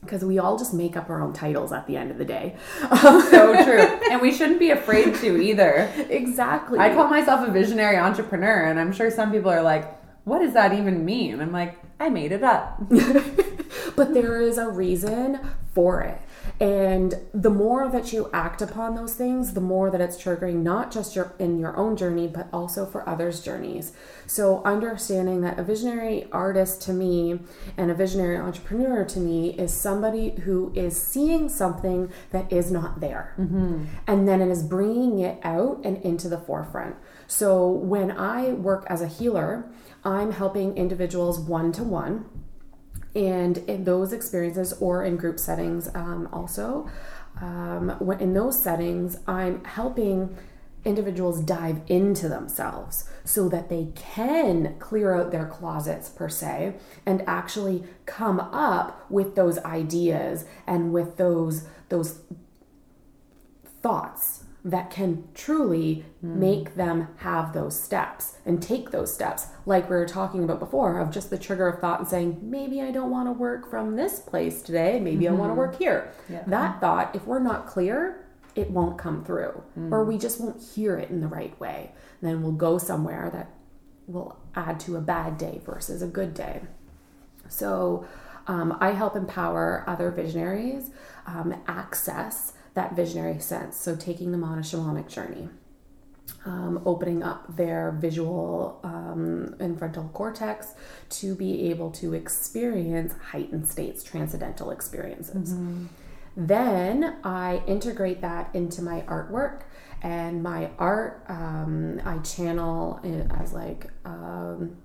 Speaker 2: because we all just make up our own titles at the end of the day.
Speaker 1: so true. And we shouldn't be afraid to either.
Speaker 2: Exactly.
Speaker 1: I call myself a visionary entrepreneur, and I'm sure some people are like, what does that even mean? I'm like, I made it up.
Speaker 2: but there is a reason for it. And the more that you act upon those things, the more that it's triggering not just your in your own journey, but also for others' journeys. So understanding that a visionary artist to me and a visionary entrepreneur to me is somebody who is seeing something that is not there, mm-hmm. and then it is bringing it out and into the forefront. So when I work as a healer, I'm helping individuals one to one and in those experiences or in group settings um, also um, in those settings i'm helping individuals dive into themselves so that they can clear out their closets per se and actually come up with those ideas and with those those thoughts that can truly mm. make them have those steps and take those steps, like we were talking about before, of just the trigger of thought and saying, maybe I don't want to work from this place today, maybe mm-hmm. I want to work here. Yeah. That thought, if we're not clear, it won't come through, mm. or we just won't hear it in the right way. then we'll go somewhere that will add to a bad day versus a good day. So, um, I help empower other visionaries um, access that visionary sense. So, taking them on a shamanic journey, um, opening up their visual um, and frontal cortex to be able to experience heightened states, transcendental experiences. Mm-hmm. Then I integrate that into my artwork and my art. Um, I channel it as like um,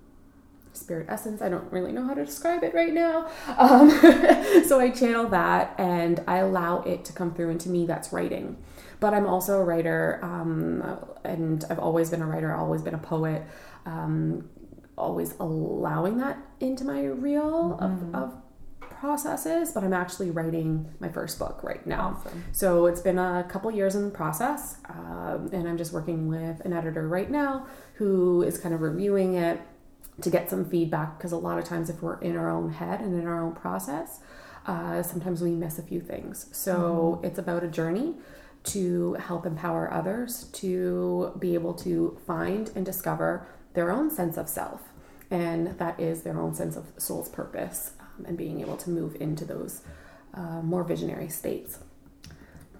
Speaker 2: spirit essence. I don't really know how to describe it right now. Um, so I channel that and I allow it to come through into me. That's writing. But I'm also a writer, um, and I've always been a writer, always been a poet, um, always allowing that into my reel mm-hmm. of, of processes, but I'm actually writing my first book right now. Awesome. So it's been a couple years in the process, um, and I'm just working with an editor right now who is kind of reviewing it to get some feedback because a lot of times if we're in our own head and in our own process uh, sometimes we miss a few things so mm-hmm. it's about a journey to help empower others to be able to find and discover their own sense of self and that is their own sense of soul's purpose um, and being able to move into those uh, more visionary states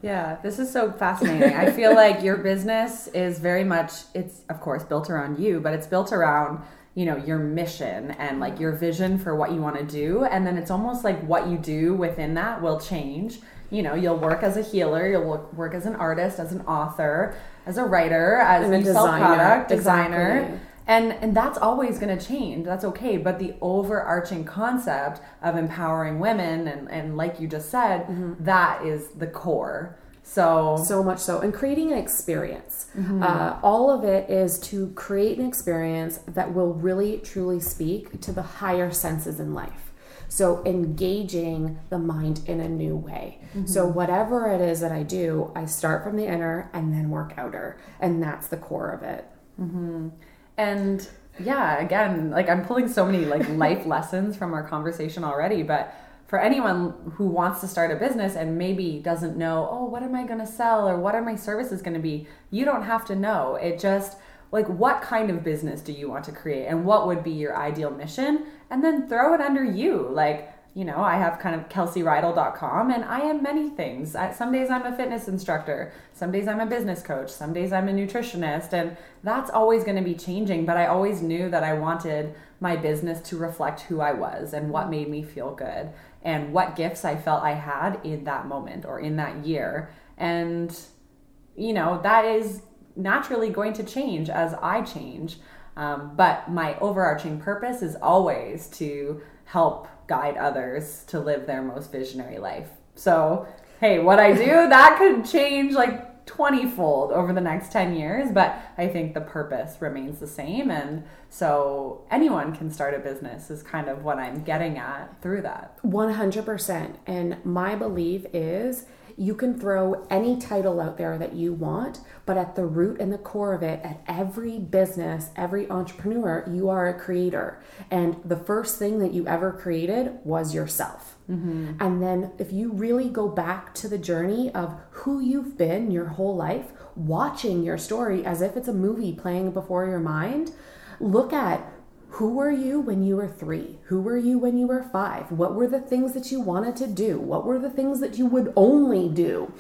Speaker 1: yeah, this is so fascinating. I feel like your business is very much, it's of course built around you, but it's built around you know your mission and like your vision for what you want to do and then it's almost like what you do within that will change. You know you'll work as a healer you'll work, work as an artist as an author as a writer as a sell product designer. Exactly. and and that's always going to change that's okay but the overarching concept of empowering women and and like you just said mm-hmm. that is the core so
Speaker 2: so much so, and creating an experience. Mm-hmm. Uh, all of it is to create an experience that will really truly speak to the higher senses in life. So engaging the mind in a new way. Mm-hmm. So whatever it is that I do, I start from the inner and then work outer, and that's the core of it.
Speaker 1: Mm-hmm. And yeah, again, like I'm pulling so many like life lessons from our conversation already, but for anyone who wants to start a business and maybe doesn't know, oh, what am I going to sell or what are my services going to be? You don't have to know. It just like what kind of business do you want to create and what would be your ideal mission and then throw it under you like you know i have kind of kelseyrydell.com and i am many things some days i'm a fitness instructor some days i'm a business coach some days i'm a nutritionist and that's always going to be changing but i always knew that i wanted my business to reflect who i was and what made me feel good and what gifts I felt I had in that moment or in that year. And, you know, that is naturally going to change as I change. Um, but my overarching purpose is always to help guide others to live their most visionary life. So, hey, what I do, that could change like 20 fold over the next 10 years, but I think the purpose remains the same. And so anyone can start a business, is kind of what I'm getting at through that.
Speaker 2: 100%. And my belief is you can throw any title out there that you want, but at the root and the core of it, at every business, every entrepreneur, you are a creator. And the first thing that you ever created was yourself. Mm-hmm. And then if you really go back to the journey of who you've been your whole life, watching your story as if it's a movie playing before your mind, look at who were you when you were three? Who were you when you were five? What were the things that you wanted to do? What were the things that you would only do?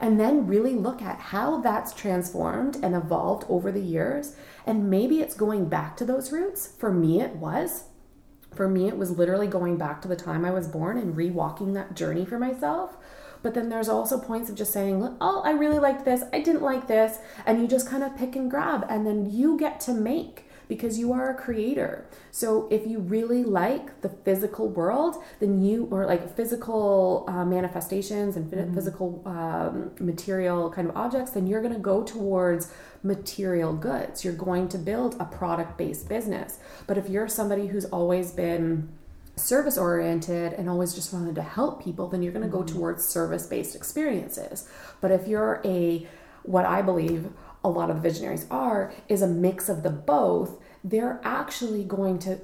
Speaker 2: And then really look at how that's transformed and evolved over the years. And maybe it's going back to those roots. For me, it was. For me, it was literally going back to the time I was born and rewalking that journey for myself. But then there's also points of just saying, oh, I really liked this, I didn't like this. And you just kind of pick and grab, and then you get to make because you are a creator. So if you really like the physical world, then you, or like physical uh, manifestations and mm-hmm. physical um, material kind of objects, then you're going to go towards material goods. You're going to build a product based business. But if you're somebody who's always been, service oriented and always just wanted to help people, then you're going to go mm-hmm. towards service based experiences. But if you're a, what I believe, a lot of the visionaries are is a mix of the both, they're actually going to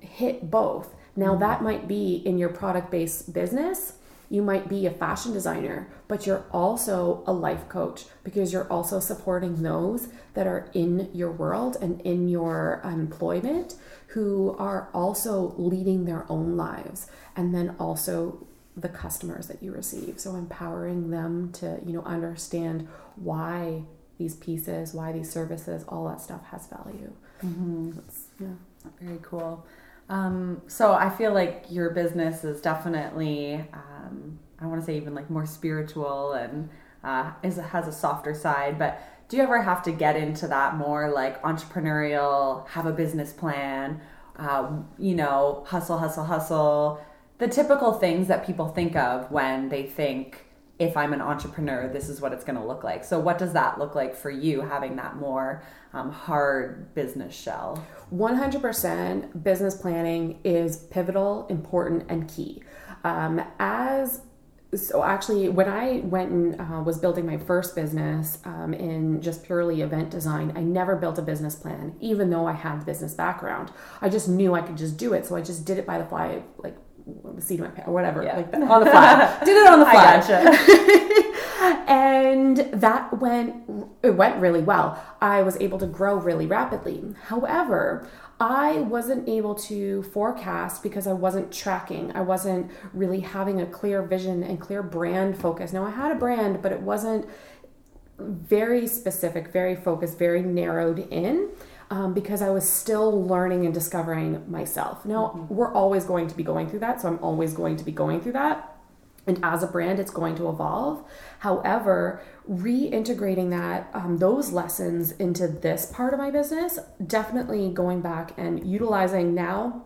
Speaker 2: hit both. Now, that mm-hmm. might be in your product based business. You might be a fashion designer, but you're also a life coach because you're also supporting those that are in your world and in your employment who are also leading their own lives and then also the customers that you receive so empowering them to you know understand why these pieces, why these services, all that stuff has value.
Speaker 1: Mm-hmm. yeah, very cool. Um, so I feel like your business is definitely, um, I want to say even like more spiritual and uh, is has a softer side. But do you ever have to get into that more like entrepreneurial, have a business plan, uh, you know, hustle, hustle, hustle, the typical things that people think of when they think if I'm an entrepreneur, this is what it's going to look like. So, what does that look like for you having that more um, hard business shell?
Speaker 2: 100% business planning is pivotal, important, and key. Um, as so actually when i went and uh, was building my first business um, in just purely event design i never built a business plan even though i had business background i just knew i could just do it so i just did it by the fly like of my pants or whatever, yeah. like on the fly. Did it on the fly. Gotcha. and that went it went really well. I was able to grow really rapidly. However, I wasn't able to forecast because I wasn't tracking. I wasn't really having a clear vision and clear brand focus. Now I had a brand, but it wasn't very specific, very focused, very narrowed in um, because I was still learning and discovering myself. Now, mm-hmm. we're always going to be going through that, so I'm always going to be going through that. And as a brand, it's going to evolve. However, reintegrating that um, those lessons into this part of my business, definitely going back and utilizing now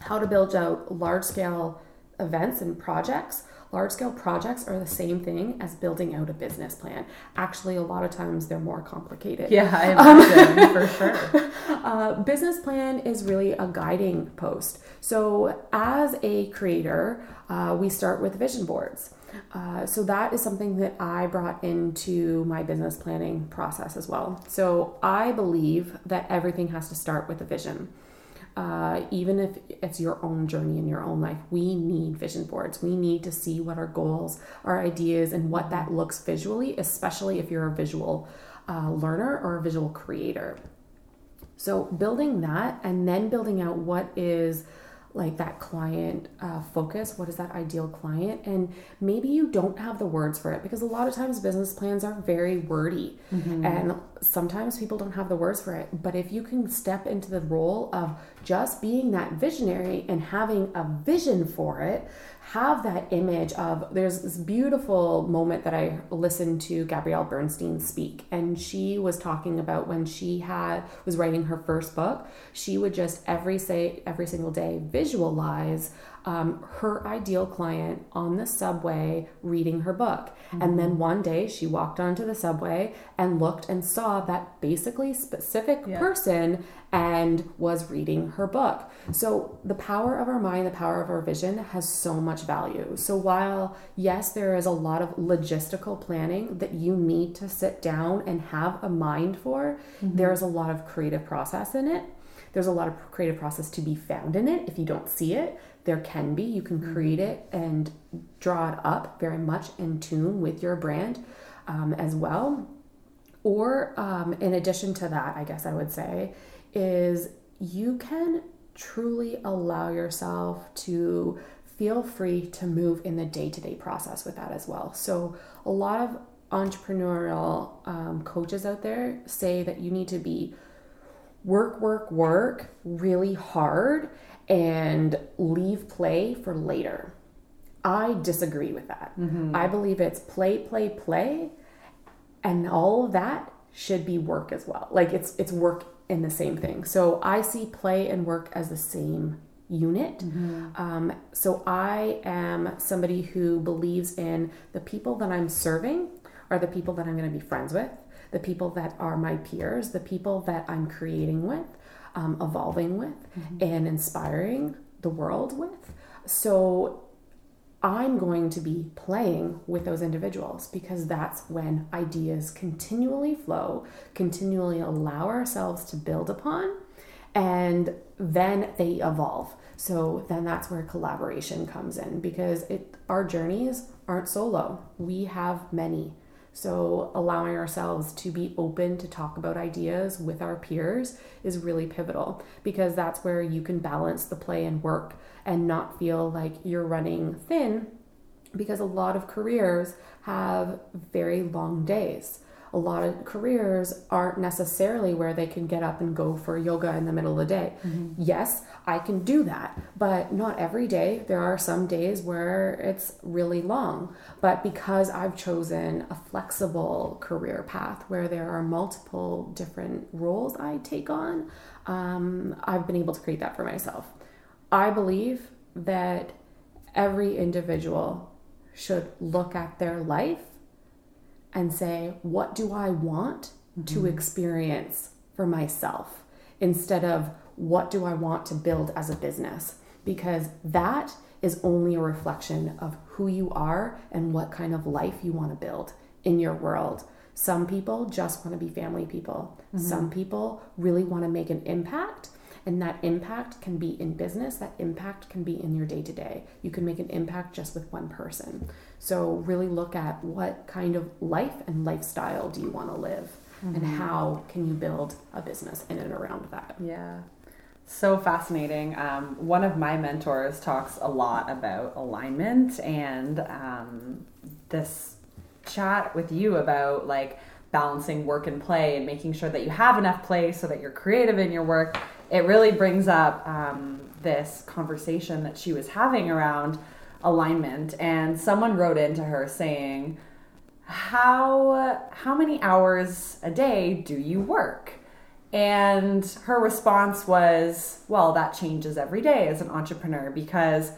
Speaker 2: how to build out large scale events and projects large scale projects are the same thing as building out a business plan. Actually, a lot of times they're more complicated.
Speaker 1: Yeah, I imagine um, for sure.
Speaker 2: Uh, business plan is really a guiding post. So, as a creator, uh, we start with vision boards. Uh, so that is something that I brought into my business planning process as well. So I believe that everything has to start with a vision uh, even if it's your own journey in your own life, we need vision boards. We need to see what our goals, our ideas, and what that looks visually, especially if you're a visual uh, learner or a visual creator. So, building that and then building out what is like that client uh, focus? What is that ideal client? And maybe you don't have the words for it because a lot of times business plans are very wordy. Mm-hmm. and sometimes people don't have the words for it. But if you can step into the role of just being that visionary and having a vision for it have that image of there's this beautiful moment that I listened to Gabrielle Bernstein speak and she was talking about when she had was writing her first book she would just every say every single day visualize um, her ideal client on the subway reading her book. Mm-hmm. And then one day she walked onto the subway and looked and saw that basically specific yeah. person and was reading her book. So the power of our mind, the power of our vision has so much value. So while yes, there is a lot of logistical planning that you need to sit down and have a mind for, mm-hmm. there is a lot of creative process in it. There's a lot of creative process to be found in it if you don't see it there can be. You can create mm-hmm. it and draw it up very much in tune with your brand um, as well. Or, um, in addition to that, I guess I would say, is you can truly allow yourself to feel free to move in the day to day process with that as well. So, a lot of entrepreneurial um, coaches out there say that you need to be work, work, work really hard and leave play for later. I disagree with that. Mm-hmm. I believe it's play, play, play, and all of that should be work as well. Like it's it's work in the same thing. So I see play and work as the same unit. Mm-hmm. Um, so I am somebody who believes in the people that I'm serving are the people that I'm going to be friends with, the people that are my peers, the people that I'm creating with um, evolving with mm-hmm. and inspiring the world with. So I'm going to be playing with those individuals because that's when ideas continually flow, continually allow ourselves to build upon, and then they evolve. So then that's where collaboration comes in because it our journeys aren't solo. We have many. So, allowing ourselves to be open to talk about ideas with our peers is really pivotal because that's where you can balance the play and work and not feel like you're running thin because a lot of careers have very long days a lot of careers aren't necessarily where they can get up and go for yoga in the middle of the day. Mm-hmm. Yes, I can do that, but not every day. There are some days where it's really long. But because I've chosen a flexible career path where there are multiple different roles I take on, um, I've been able to create that for myself. I believe that every individual should look at their life and say, what do I want mm-hmm. to experience for myself instead of what do I want to build as a business? Because that is only a reflection of who you are and what kind of life you want to build in your world. Some people just want to be family people. Mm-hmm. Some people really want to make an impact and that impact can be in business, that impact can be in your day to day. You can make an impact just with one person. So, really look at what kind of life and lifestyle do you want to live, mm-hmm. and how can you build a business in and around that.
Speaker 1: Yeah. So fascinating. Um, one of my mentors talks a lot about alignment and um, this chat with you about like balancing work and play and making sure that you have enough play so that you're creative in your work it really brings up um, this conversation that she was having around alignment and someone wrote into her saying how how many hours a day do you work and her response was well that changes every day as an entrepreneur because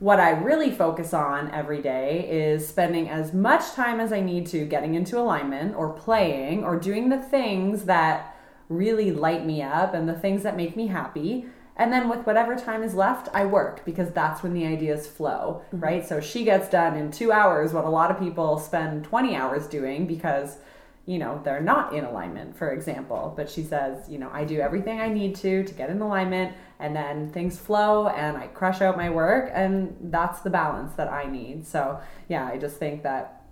Speaker 1: what I really focus on every day is spending as much time as I need to getting into alignment or playing or doing the things that really light me up and the things that make me happy. And then with whatever time is left, I work because that's when the ideas flow, mm-hmm. right? So she gets done in two hours what a lot of people spend 20 hours doing because, you know, they're not in alignment, for example. But she says, you know, I do everything I need to to get in alignment and then things flow and I crush out my work. And that's the balance that I need. So, yeah, I just think that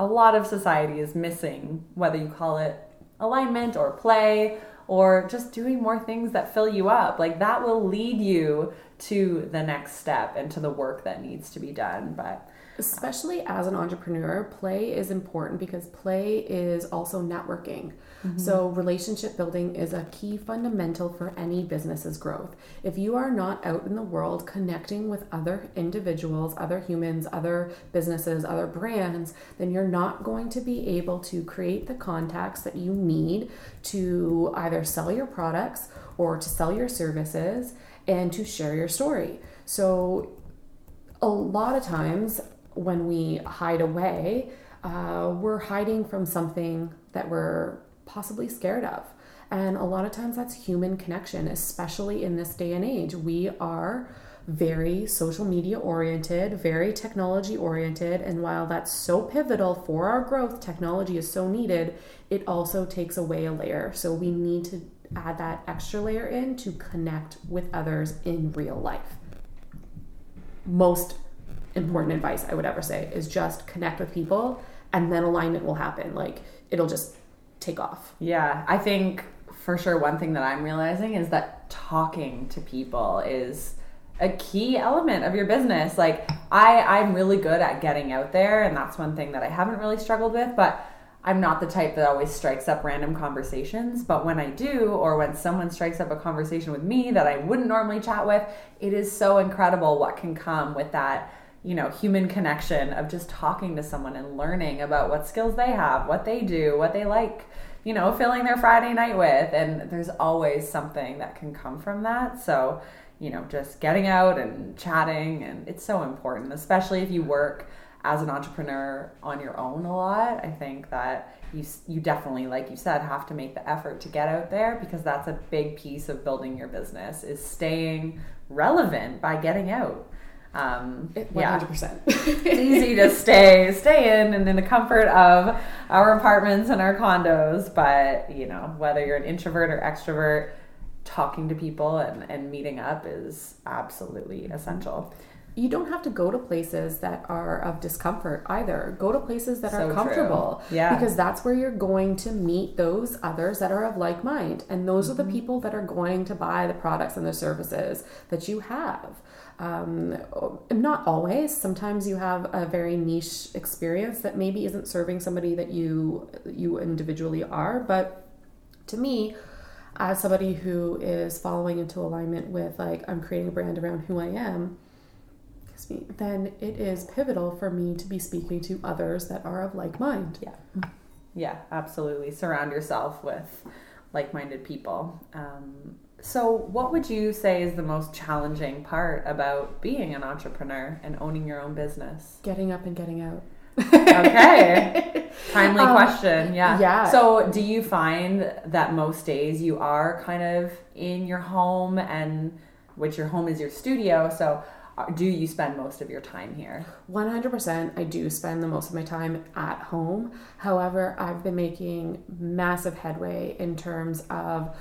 Speaker 1: a lot of society is missing, whether you call it alignment or play or just doing more things that fill you up. Like that will lead you to the next step and to the work that needs to be done. But
Speaker 2: especially as an entrepreneur, play is important because play is also networking. Mm-hmm. So, relationship building is a key fundamental for any business's growth. If you are not out in the world connecting with other individuals, other humans, other businesses, other brands, then you're not going to be able to create the contacts that you need to either sell your products or to sell your services and to share your story. So, a lot of times when we hide away, uh, we're hiding from something that we're possibly scared of. And a lot of times that's human connection, especially in this day and age. We are very social media oriented, very technology oriented. And while that's so pivotal for our growth, technology is so needed, it also takes away a layer. So we need to add that extra layer in to connect with others in real life. Most important advice I would ever say is just connect with people and then alignment will happen. Like it'll just take off.
Speaker 1: Yeah, I think for sure one thing that I'm realizing is that talking to people is a key element of your business. Like I I'm really good at getting out there and that's one thing that I haven't really struggled with, but I'm not the type that always strikes up random conversations, but when I do, or when someone strikes up a conversation with me that I wouldn't normally chat with, it is so incredible what can come with that, you know, human connection of just talking to someone and learning about what skills they have, what they do, what they like, you know, filling their Friday night with. And there's always something that can come from that. So, you know, just getting out and chatting, and it's so important, especially if you work as an entrepreneur on your own a lot. I think that you you definitely like you said have to make the effort to get out there because that's a big piece of building your business is staying relevant by getting out.
Speaker 2: Um, 100%. Yeah.
Speaker 1: it's easy to stay stay in and in the comfort of our apartments and our condos, but you know whether you're an introvert or extrovert, talking to people and, and meeting up is absolutely essential
Speaker 2: you don't have to go to places that are of discomfort either. Go to places that so are comfortable. True. Yeah. Because that's where you're going to meet those others that are of like mind. And those mm-hmm. are the mm-hmm. people that are going to buy the products and the services that you have. Um, not always. Sometimes you have a very niche experience that maybe isn't serving somebody that you you individually are. But to me, as somebody who is following into alignment with like I'm creating a brand around who I am, me, then it is pivotal for me to be speaking to others that are of like mind.
Speaker 1: Yeah. Yeah, absolutely. Surround yourself with like minded people. Um, so, what would you say is the most challenging part about being an entrepreneur and owning your own business?
Speaker 2: Getting up and getting out.
Speaker 1: okay. Timely um, question. Yeah.
Speaker 2: Yeah.
Speaker 1: So, do you find that most days you are kind of in your home and which your home is your studio? So, do you spend most of your time here?
Speaker 2: 100% I do spend the most of my time at home. However, I've been making massive headway in terms of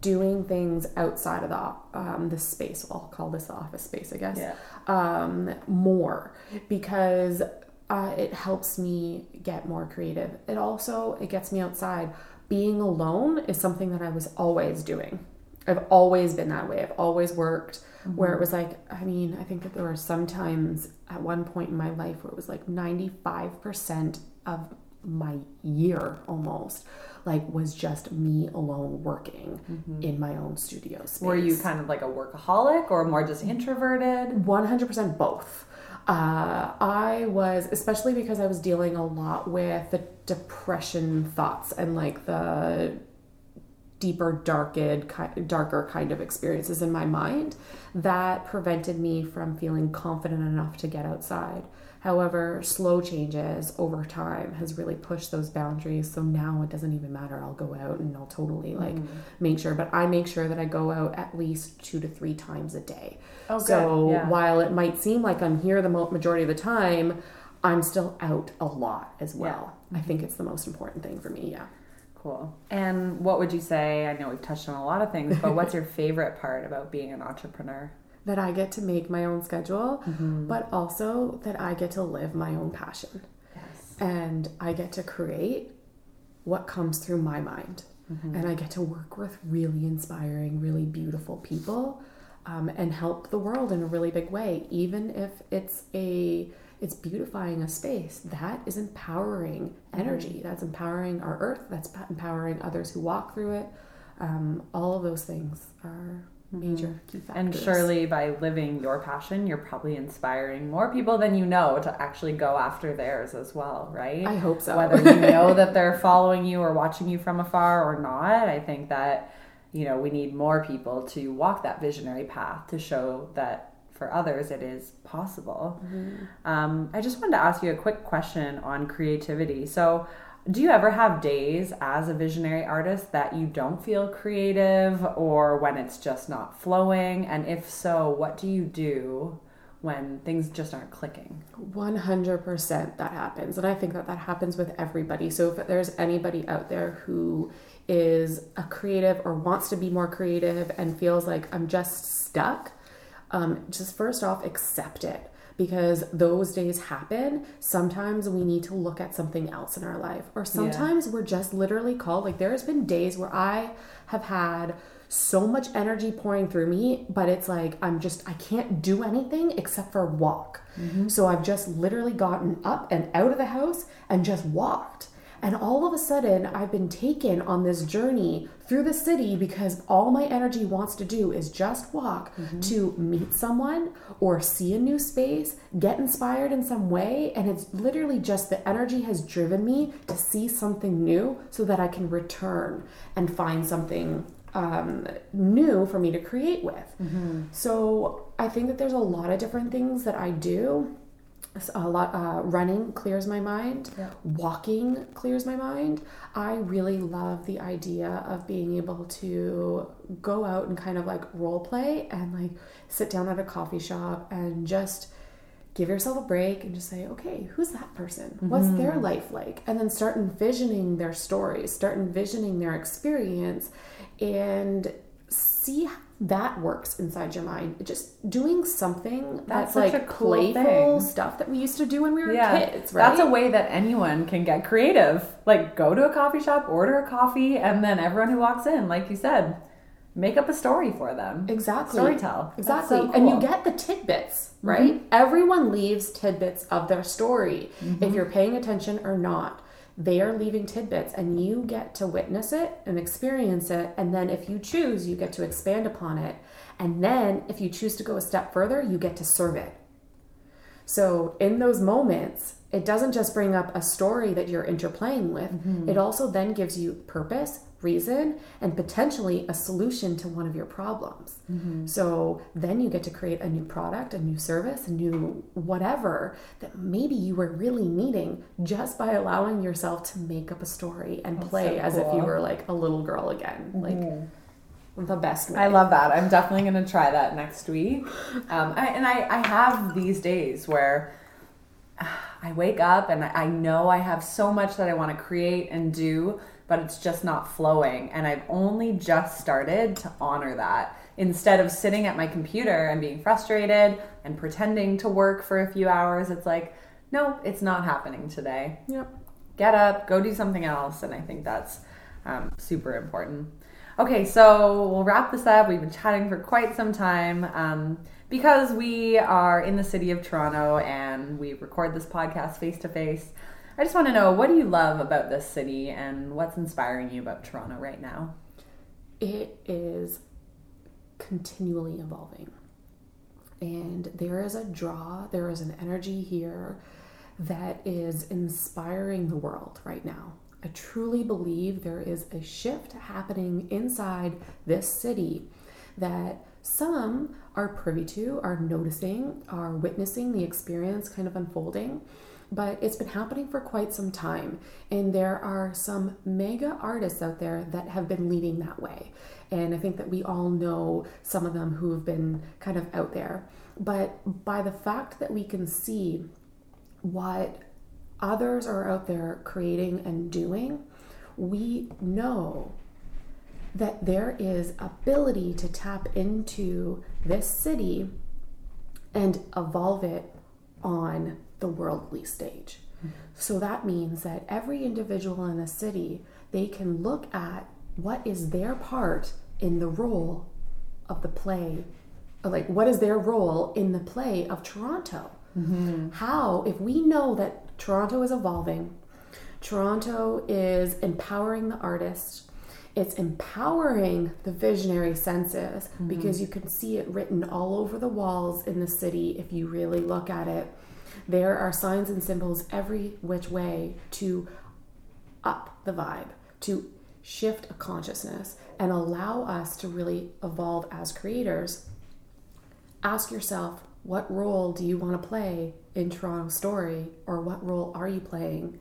Speaker 2: doing things outside of the um, the space. I'll call this the office space, I guess.
Speaker 1: Yeah.
Speaker 2: Um, more because uh, it helps me get more creative. It also it gets me outside. Being alone is something that I was always doing. I've always been that way. I've always worked mm-hmm. where it was like, I mean, I think that there were some times at one point in my life where it was like 95% of my year almost like was just me alone working mm-hmm. in my own studio space.
Speaker 1: Were you kind of like a workaholic or more just introverted?
Speaker 2: 100% both. Uh, I was, especially because I was dealing a lot with the depression thoughts and like the deeper, darker, darker kind of experiences in my mind that prevented me from feeling confident enough to get outside. However, slow changes over time has really pushed those boundaries. So now it doesn't even matter. I'll go out and I'll totally like mm. make sure, but I make sure that I go out at least two to three times a day. Oh, so yeah. while it might seem like I'm here the majority of the time, I'm still out a lot as well. Yeah. I think it's the most important thing for me. Yeah.
Speaker 1: Cool. And what would you say? I know we've touched on a lot of things, but what's your favorite part about being an entrepreneur?
Speaker 2: That I get to make my own schedule, mm-hmm. but also that I get to live my own passion. Yes. And I get to create what comes through my mind. Mm-hmm. And I get to work with really inspiring, really beautiful people um, and help the world in a really big way, even if it's a it's beautifying a space that is empowering energy mm-hmm. that's empowering our earth that's empowering others who walk through it um, all of those things are. Major key factors
Speaker 1: and surely by living your passion you're probably inspiring more people than you know to actually go after theirs as well right
Speaker 2: i hope so
Speaker 1: whether you know that they're following you or watching you from afar or not i think that you know we need more people to walk that visionary path to show that for others it is possible. Mm-hmm. Um, I just wanted to ask you a quick question on creativity. So, do you ever have days as a visionary artist that you don't feel creative or when it's just not flowing? And if so, what do you do when things just aren't clicking?
Speaker 2: 100% that happens. And I think that that happens with everybody. So if there's anybody out there who is a creative or wants to be more creative and feels like I'm just stuck, um, just first off, accept it because those days happen. Sometimes we need to look at something else in our life, or sometimes yeah. we're just literally called. Like, there has been days where I have had so much energy pouring through me, but it's like I'm just, I can't do anything except for walk. Mm-hmm. So I've just literally gotten up and out of the house and just walked. And all of a sudden, I've been taken on this journey through the city because all my energy wants to do is just walk mm-hmm. to meet someone or see a new space, get inspired in some way. And it's literally just the energy has driven me to see something new so that I can return and find something um, new for me to create with. Mm-hmm. So I think that there's a lot of different things that I do a lot uh, running clears my mind yeah. walking clears my mind i really love the idea of being able to go out and kind of like role play and like sit down at a coffee shop and just give yourself a break and just say okay who's that person mm-hmm. what's their mm-hmm. life like and then start envisioning their stories start envisioning their experience and see that works inside your mind. Just doing something that's, that's like cool playful thing. stuff that we used to do when we were yeah, kids, right?
Speaker 1: That's a way that anyone can get creative. Like go to a coffee shop, order a coffee, and then everyone who walks in, like you said, make up a story for them.
Speaker 2: Exactly.
Speaker 1: Storytell.
Speaker 2: Exactly. So cool. And you get the tidbits, right? Mm-hmm. Everyone leaves tidbits of their story mm-hmm. if you're paying attention or not they are leaving tidbits and you get to witness it and experience it. And then if you choose, you get to expand upon it. And then if you choose to go a step further, you get to serve it. So in those moments, it doesn't just bring up a story that you're interplaying with, mm-hmm. it also then gives you purpose reason and potentially a solution to one of your problems. Mm-hmm. So then you get to create a new product, a new service, a new whatever that maybe you were really needing just by allowing yourself to make up a story and That's play so cool. as if you were like a little girl again. Mm-hmm. Like the best way.
Speaker 1: I love that. I'm definitely going to try that next week. Um, I, and I, I have these days where I wake up and I know I have so much that I want to create and do, but it's just not flowing. And I've only just started to honor that. Instead of sitting at my computer and being frustrated and pretending to work for a few hours, it's like, no, it's not happening today.
Speaker 2: Yep.
Speaker 1: Get up, go do something else. And I think that's um, super important. Okay, so we'll wrap this up. We've been chatting for quite some time. Um, because we are in the city of Toronto and we record this podcast face to face. I just want to know what do you love about this city and what's inspiring you about Toronto right now?
Speaker 2: It is continually evolving. And there is a draw, there is an energy here that is inspiring the world right now. I truly believe there is a shift happening inside this city that some are privy to, are noticing, are witnessing the experience kind of unfolding but it's been happening for quite some time. And there are some mega artists out there that have been leading that way. And I think that we all know some of them who have been kind of out there. But by the fact that we can see what others are out there creating and doing, we know that there is ability to tap into this city and evolve it on the worldly stage. Mm-hmm. So that means that every individual in the city, they can look at what is their part in the role of the play, like what is their role in the play of Toronto. Mm-hmm. How, if we know that Toronto is evolving, Toronto is empowering the artist, it's empowering the visionary senses mm-hmm. because you can see it written all over the walls in the city if you really look at it. There are signs and symbols every which way to up the vibe, to shift a consciousness and allow us to really evolve as creators. Ask yourself, what role do you want to play in Toronto Story, or what role are you playing?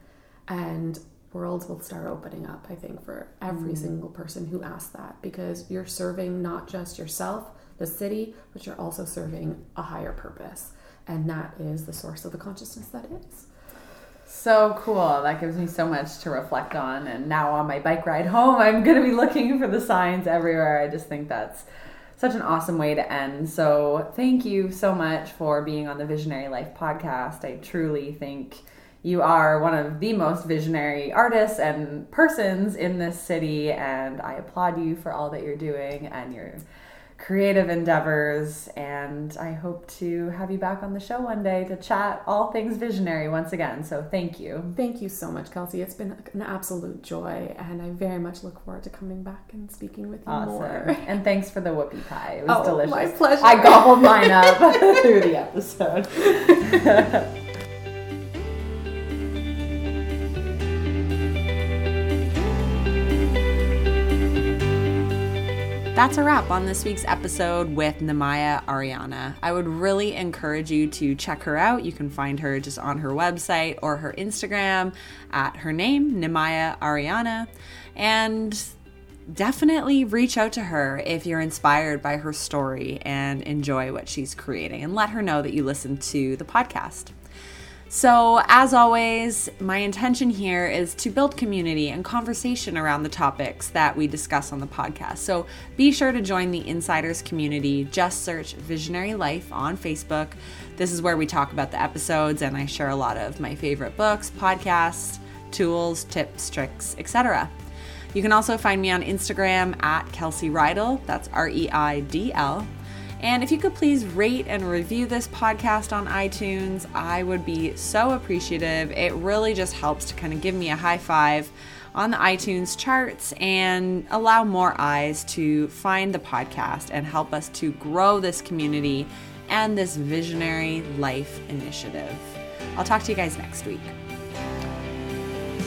Speaker 2: And worlds will start opening up, I think, for every mm. single person who asks that because you're serving not just yourself, the city, but you're also serving a higher purpose. And that is the source of the consciousness that is.
Speaker 1: So cool. That gives me so much to reflect on. And now on my bike ride home, I'm going to be looking for the signs everywhere. I just think that's such an awesome way to end. So thank you so much for being on the Visionary Life podcast. I truly think you are one of the most visionary artists and persons in this city, and I applaud you for all that you're doing and your creative endeavors. And I hope to have you back on the show one day to chat all things visionary once again. So thank you.
Speaker 2: Thank you so much, Kelsey. It's been an absolute joy, and I very much look forward to coming back and speaking with you awesome. more.
Speaker 1: And thanks for the whoopie pie. It was
Speaker 2: oh,
Speaker 1: delicious.
Speaker 2: My pleasure.
Speaker 1: I gobbled mine up through the episode. That's a wrap on this week's episode with Namaya Ariana. I would really encourage you to check her out. You can find her just on her website or her Instagram at her name, Namaya Ariana. And definitely reach out to her if you're inspired by her story and enjoy what she's creating and let her know that you listen to the podcast. So, as always, my intention here is to build community and conversation around the topics that we discuss on the podcast. So, be sure to join the Insiders community. Just search Visionary Life on Facebook. This is where we talk about the episodes and I share a lot of my favorite books, podcasts, tools, tips, tricks, etc. You can also find me on Instagram at Kelsey Reidl. That's R E I D L. And if you could please rate and review this podcast on iTunes, I would be so appreciative. It really just helps to kind of give me a high five on the iTunes charts and allow more eyes to find the podcast and help us to grow this community and this visionary life initiative. I'll talk to you guys next week.